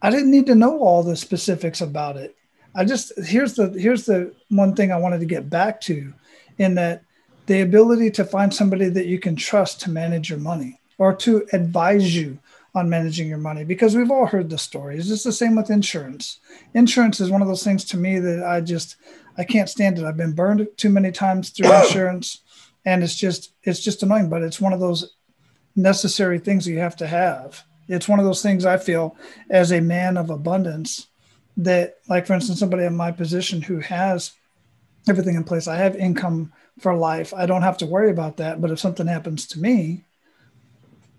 I didn't need to know all the specifics about it. I just here's the here's the one thing I wanted to get back to in that the ability to find somebody that you can trust to manage your money or to advise you on managing your money because we've all heard the stories. It's the same with insurance. Insurance is one of those things to me that I just I can't stand it. I've been burned too many times through insurance and it's just it's just annoying, but it's one of those necessary things you have to have it's one of those things I feel as a man of abundance that, like, for instance, somebody in my position who has everything in place, I have income for life. I don't have to worry about that. But if something happens to me,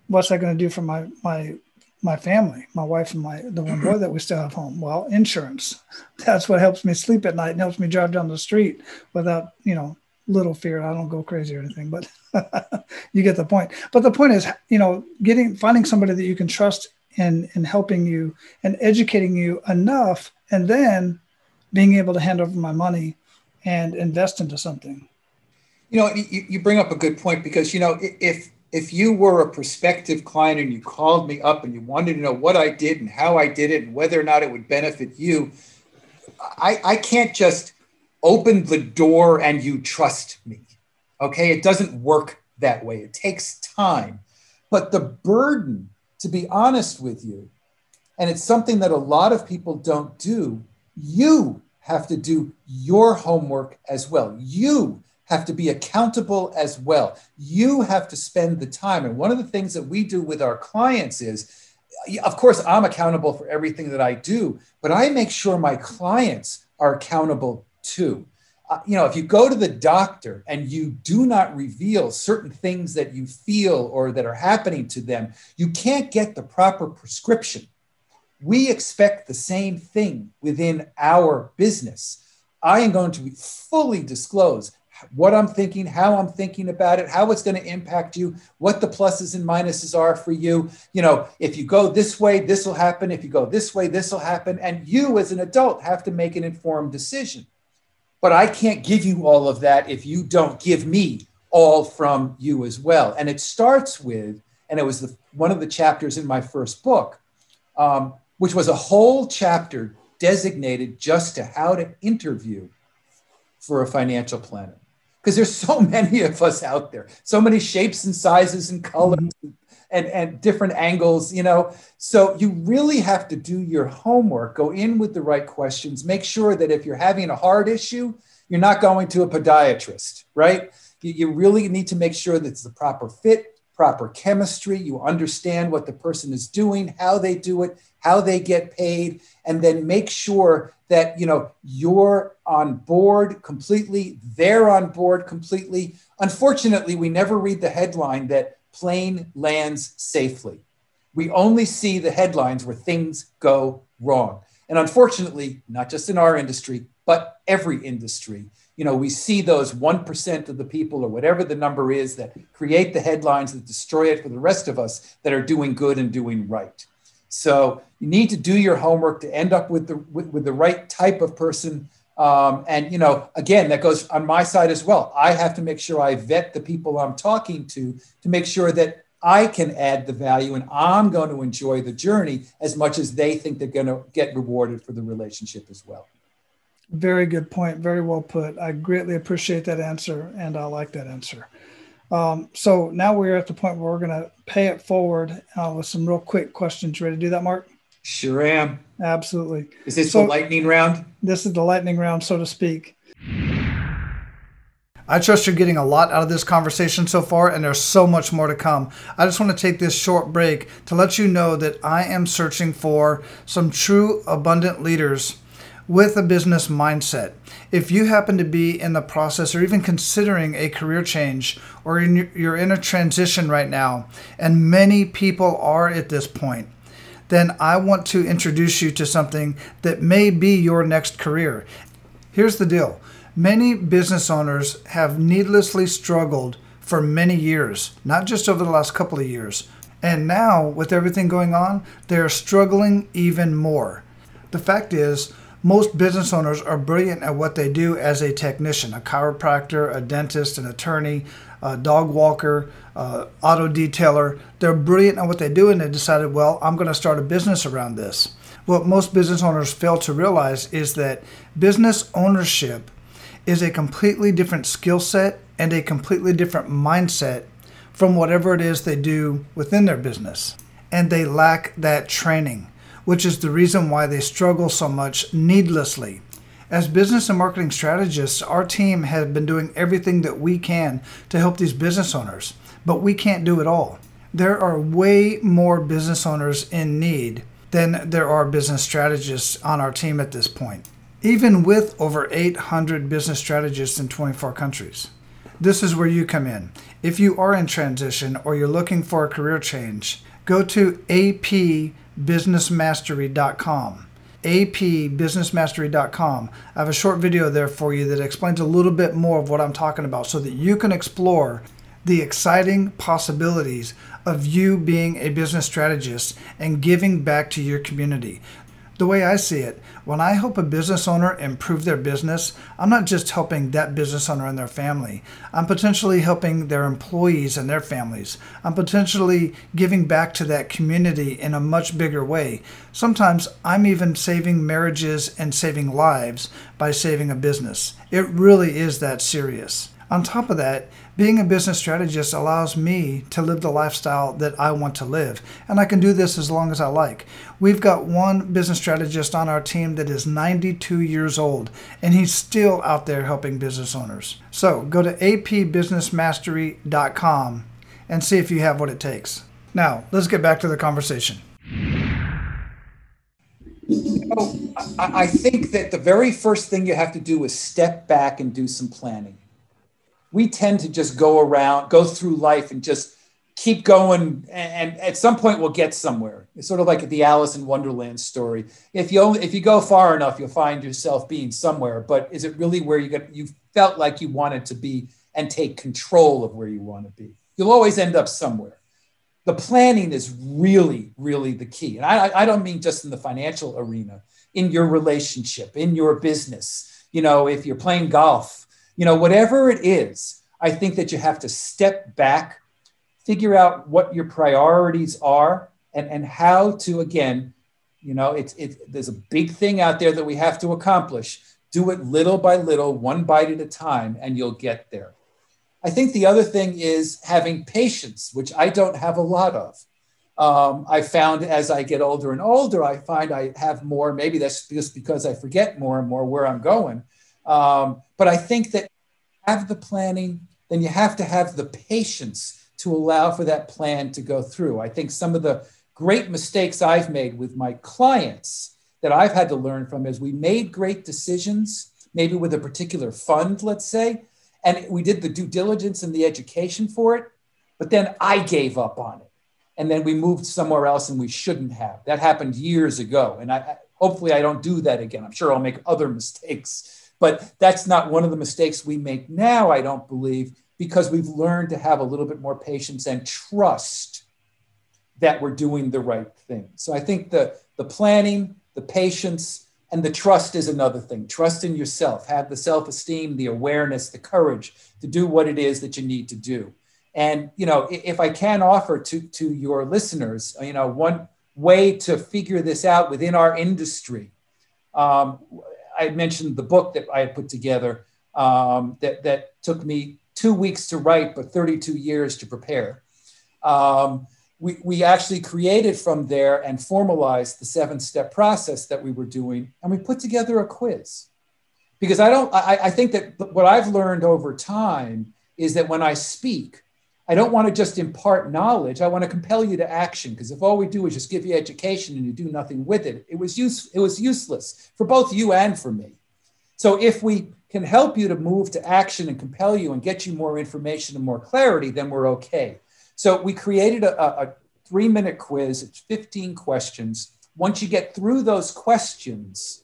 what's that going to do for my, my, my family, my wife and my the one boy that we still have home? Well, insurance. That's what helps me sleep at night and helps me drive down the street without, you know, little fear. I don't go crazy or anything, but you get the point. But the point is, you know, getting finding somebody that you can trust in in helping you and educating you enough, and then being able to hand over my money and invest into something. You know, you, you bring up a good point because you know if if you were a prospective client and you called me up and you wanted to know what I did and how I did it and whether or not it would benefit you, I, I can't just open the door and you trust me. Okay. It doesn't work that way, it takes time. But the burden, to be honest with you, and it's something that a lot of people don't do, you have to do your homework as well. You have to be accountable as well. You have to spend the time. And one of the things that we do with our clients is, of course, I'm accountable for everything that I do, but I make sure my clients are accountable too. Uh, you know, if you go to the doctor and you do not reveal certain things that you feel or that are happening to them, you can't get the proper prescription. We expect the same thing within our business. I am going to be fully disclose what I'm thinking, how I'm thinking about it, how it's going to impact you, what the pluses and minuses are for you. You know, if you go this way, this will happen. If you go this way, this will happen. And you, as an adult, have to make an informed decision. But I can't give you all of that if you don't give me all from you as well. And it starts with, and it was the, one of the chapters in my first book, um, which was a whole chapter designated just to how to interview for a financial planner because there's so many of us out there, so many shapes and sizes and colors mm-hmm. And, and different angles, you know. So you really have to do your homework, go in with the right questions, make sure that if you're having a hard issue, you're not going to a podiatrist, right? You, you really need to make sure that it's the proper fit, proper chemistry. You understand what the person is doing, how they do it, how they get paid, and then make sure that you know you're on board completely they're on board completely unfortunately we never read the headline that plane lands safely. We only see the headlines where things go wrong. And unfortunately not just in our industry but every industry. You know we see those 1% of the people or whatever the number is that create the headlines that destroy it for the rest of us that are doing good and doing right. So you need to do your homework to end up with the with, with the right type of person. Um, and you know, again, that goes on my side as well. I have to make sure I vet the people I'm talking to to make sure that I can add the value and I'm going to enjoy the journey as much as they think they're going to get rewarded for the relationship as well. Very good point. Very well put. I greatly appreciate that answer and I like that answer. Um, so now we're at the point where we're going to pay it forward uh, with some real quick questions. You ready to do that, Mark? Sure am. Absolutely. Is this so, the lightning round? This is the lightning round, so to speak. I trust you're getting a lot out of this conversation so far, and there's so much more to come. I just want to take this short break to let you know that I am searching for some true abundant leaders with a business mindset. If you happen to be in the process or even considering a career change or in, you're in a transition right now, and many people are at this point, then I want to introduce you to something that may be your next career. Here's the deal many business owners have needlessly struggled for many years, not just over the last couple of years. And now, with everything going on, they're struggling even more. The fact is, most business owners are brilliant at what they do as a technician a chiropractor, a dentist, an attorney, a dog walker, uh, auto detailer. They're brilliant at what they do, and they decided, well, I'm going to start a business around this. What most business owners fail to realize is that business ownership is a completely different skill set and a completely different mindset from whatever it is they do within their business. And they lack that training which is the reason why they struggle so much needlessly. As business and marketing strategists, our team has been doing everything that we can to help these business owners, but we can't do it all. There are way more business owners in need than there are business strategists on our team at this point, even with over 800 business strategists in 24 countries. This is where you come in. If you are in transition or you're looking for a career change, go to AP businessmastery.com. apbusinessmastery.com. I have a short video there for you that explains a little bit more of what I'm talking about so that you can explore the exciting possibilities of you being a business strategist and giving back to your community. The way I see it, when I help a business owner improve their business, I'm not just helping that business owner and their family. I'm potentially helping their employees and their families. I'm potentially giving back to that community in a much bigger way. Sometimes I'm even saving marriages and saving lives by saving a business. It really is that serious. On top of that, being a business strategist allows me to live the lifestyle that I want to live, and I can do this as long as I like. We've got one business strategist on our team that is 92 years old, and he's still out there helping business owners. So go to apbusinessmastery.com and see if you have what it takes. Now, let's get back to the conversation. Oh, I, I think that the very first thing you have to do is step back and do some planning. We tend to just go around, go through life and just keep going. And, at some point we'll get somewhere. It's sort of like the alice in wonderland story. If you only, if you go far enough you'll find yourself being somewhere. But is it really where you got you felt like you wanted to be and take control of where you want to be? You'll always end up somewhere. The planning is really really the key. And I, I don't mean just in the financial arena in your relationship in your business. You know if you're playing golf you know whatever it is i think that you have to step back figure out what your priorities are and, and how to again you know it's it, there's a big thing out there that we have to accomplish. Do it little by little one bite at a time and you'll get there. I think the other thing is having patience which i don't have a lot of. Um, i found as i get older and older i find i have more maybe that's just because i forget more and more where i'm going um, but i think that have the planning then you have to have the patience to allow for that plan to go through. I think some of the great mistakes I've made with my clients that I've had to learn from is we made great decisions, maybe with a particular fund, let's say, and we did the due diligence and the education for it, but then I gave up on it. And then we moved somewhere else and we shouldn't have. That happened years ago. And I hopefully I don't do that again. I'm sure I'll make other mistakes, but that's not one of the mistakes we make now, I don't believe because we've learned to have a little bit more patience and trust that we're doing the right thing. So I think the, the planning, the patience, and the trust is another thing. Trust in yourself, have the self esteem, the awareness, the courage to do what it is that you need to do. And, you know, if I can offer to, to your listeners, you know, one way to figure this out within our industry, um, I mentioned the book that I had put together um, that, that took me two weeks to write, but 32 years to prepare. Um, we, we actually created from there and formalized the seven step process that we were doing, and we put together a quiz. Because I don't, I, I think that what I've learned over time is that when I speak, I don't want to just impart knowledge. I want to compel you to action. Because if all we do is just give you education and you do nothing with it, it was use, it was useless for both you and for me. So if we can help you to move to action and compel you and get you more information and more clarity, then we're okay. So we created a, a three minute quiz. It's 15 questions. Once you get through those questions,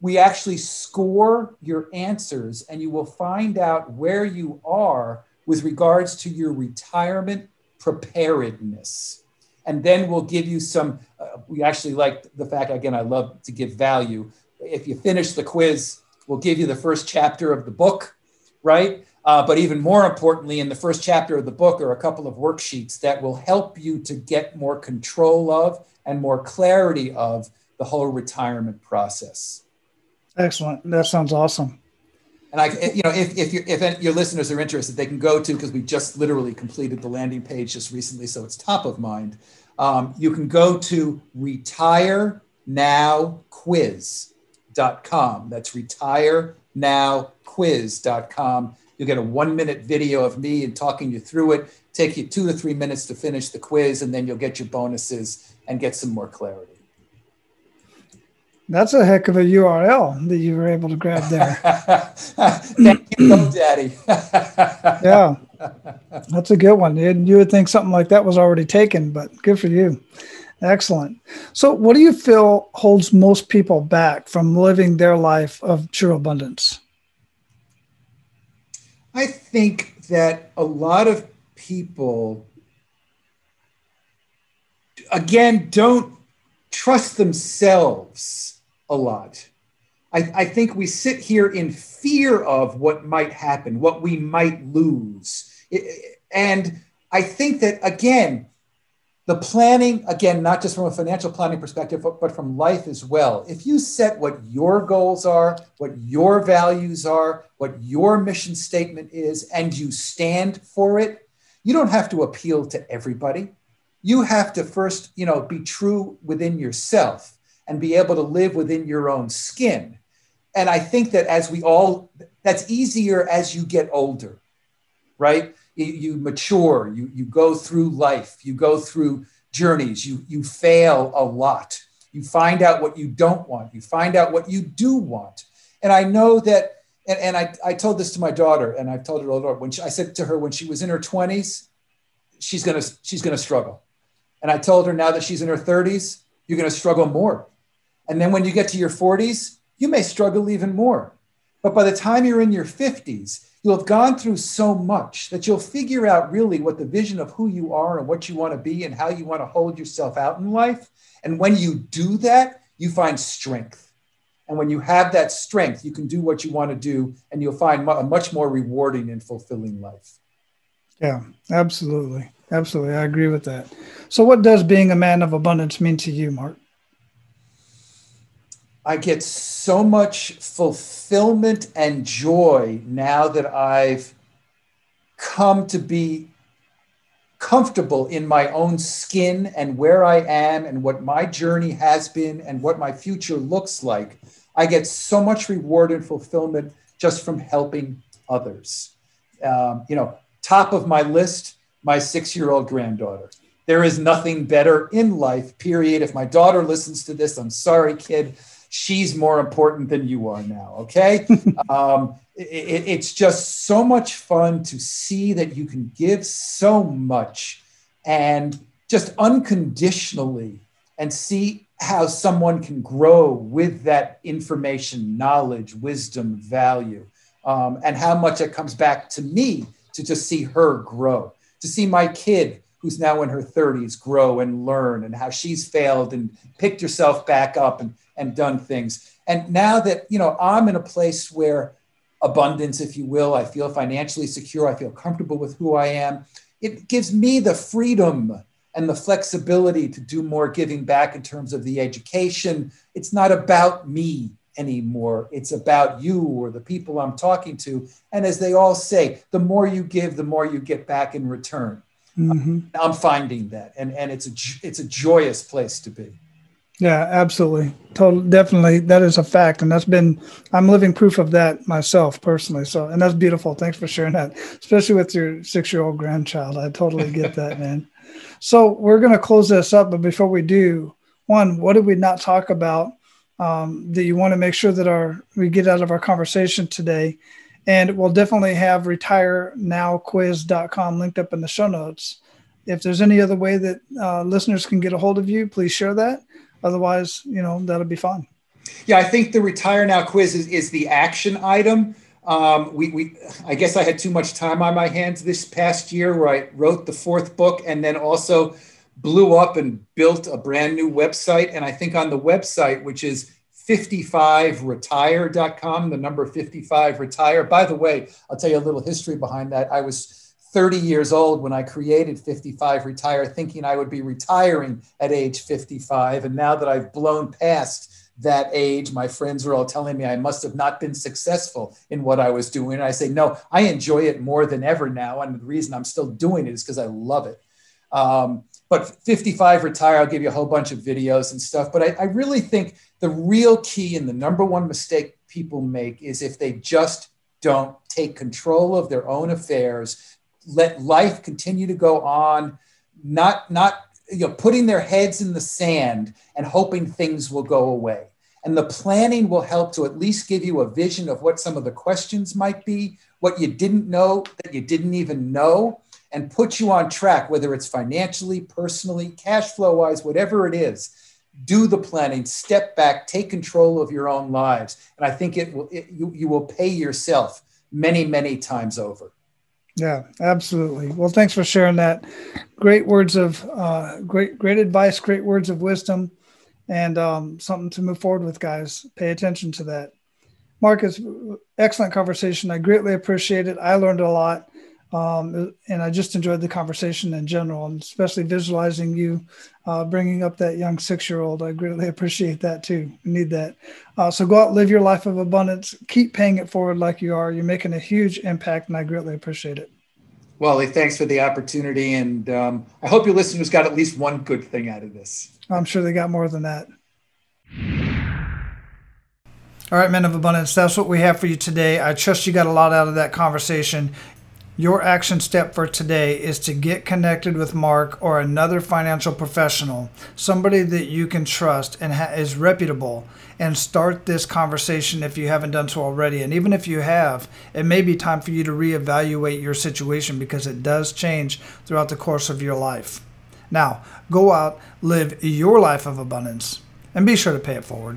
we actually score your answers and you will find out where you are with regards to your retirement preparedness. And then we'll give you some, uh, we actually like the fact, again, I love to give value. If you finish the quiz, We'll give you the first chapter of the book, right? Uh, but even more importantly, in the first chapter of the book are a couple of worksheets that will help you to get more control of and more clarity of the whole retirement process. Excellent. That sounds awesome. And I, you know, if, if, if your listeners are interested, they can go to, because we just literally completed the landing page just recently, so it's top of mind. Um, you can go to retire now quiz retirenow.com. That's retirenowquiz.com. You'll get a one minute video of me and talking you through it. Take you two to three minutes to finish the quiz, and then you'll get your bonuses and get some more clarity. That's a heck of a URL that you were able to grab there. Thank you, Daddy. yeah, that's a good one. You would think something like that was already taken, but good for you. Excellent. So, what do you feel holds most people back from living their life of true abundance? I think that a lot of people, again, don't trust themselves a lot. I, I, think we sit here in fear of what might happen, what we might lose. And I think that, again, the planning, again, not just from a financial planning perspective, but, but from life as well. If you set what your goals are, what your values are, what your mission statement is, and you stand for it, you don't have to appeal to everybody. You have to first, you know, be true within yourself and be able to live within your own skin. And I think that as we all, that's easier as you get older, right? you mature, you, you go through life, you go through journeys, you, you fail a lot. You find out what you don't want, you find out what you do want. And I know that, and, and I, I told this to my daughter, and I've told her when she, I said to her when she was in her 20s, she's gonna she's gonna struggle. And I told her now that she's in her 30s, you're gonna struggle more. And then when you get to your 40s, you may struggle even more. But by the time you're in your 50s, you'll have gone through so much that you'll figure out really what the vision of who you are and what you want to be and how you want to hold yourself out in life. And when you do that, you find strength. And when you have that strength, you can do what you want to do and you'll find a much more rewarding and fulfilling life. Yeah, absolutely. Absolutely. I agree with that. So, what does being a man of abundance mean to you, Mark? I get so much fulfillment and joy now that I've come to be comfortable in my own skin and where I am and what my journey has been and what my future looks like. I get so much reward and fulfillment just from helping others. Um, you know, top of my list, my six year old granddaughter. There is nothing better in life, period. If my daughter listens to this, I'm sorry, kid she's more important than you are now. Okay. um, it, it's just so much fun to see that you can give so much and just unconditionally and see how someone can grow with that information, knowledge, wisdom, value, um, and how much it comes back to me to just see her grow, to see my kid who's now in her 30s grow and learn and how she's failed and picked herself back up and and done things. And now that, you know, I'm in a place where abundance, if you will, I feel financially secure, I feel comfortable with who I am, it gives me the freedom and the flexibility to do more giving back in terms of the education. It's not about me anymore. It's about you or the people I'm talking to. And as they all say, the more you give, the more you get back in return. Mm-hmm. I'm finding that, and and it's a it's a joyous place to be. Yeah, absolutely. Total, definitely. That is a fact. And that's been, I'm living proof of that myself personally. So, and that's beautiful. Thanks for sharing that, especially with your six year old grandchild. I totally get that, man. So, we're going to close this up. But before we do, one, what did we not talk about um, that you want to make sure that our we get out of our conversation today? And we'll definitely have retirenowquiz.com linked up in the show notes. If there's any other way that uh, listeners can get a hold of you, please share that otherwise, you know, that'll be fine. Yeah, I think the retire now quiz is, is the action item. Um, we, we, I guess I had too much time on my hands this past year where I wrote the fourth book and then also blew up and built a brand new website. And I think on the website, which is 55retire.com, the number 55 retire. By the way, I'll tell you a little history behind that. I was 30 years old when I created 55 Retire, thinking I would be retiring at age 55. And now that I've blown past that age, my friends are all telling me I must have not been successful in what I was doing. And I say, no, I enjoy it more than ever now. And the reason I'm still doing it is because I love it. Um, but 55 Retire, I'll give you a whole bunch of videos and stuff. But I, I really think the real key and the number one mistake people make is if they just don't take control of their own affairs let life continue to go on, not not you know putting their heads in the sand and hoping things will go away. And the planning will help to at least give you a vision of what some of the questions might be, what you didn't know that you didn't even know, and put you on track, whether it's financially, personally, cash flow wise, whatever it is. Do the planning, step back, take control of your own lives. And I think it will, it, you, you will pay yourself many, many times over. Yeah, absolutely. Well, thanks for sharing that. Great words of uh, great, great advice. Great words of wisdom, and um, something to move forward with, guys. Pay attention to that. Marcus, excellent conversation. I greatly appreciate it. I learned a lot. Um, and I just enjoyed the conversation in general, and especially visualizing you uh, bringing up that young six year old. I greatly appreciate that too. We need that. Uh, so go out, live your life of abundance, keep paying it forward like you are. You're making a huge impact, and I greatly appreciate it. Wally, thanks for the opportunity. And um, I hope your listeners got at least one good thing out of this. I'm sure they got more than that. All right, men of abundance, that's what we have for you today. I trust you got a lot out of that conversation. Your action step for today is to get connected with Mark or another financial professional, somebody that you can trust and ha- is reputable, and start this conversation if you haven't done so already. And even if you have, it may be time for you to reevaluate your situation because it does change throughout the course of your life. Now, go out, live your life of abundance, and be sure to pay it forward.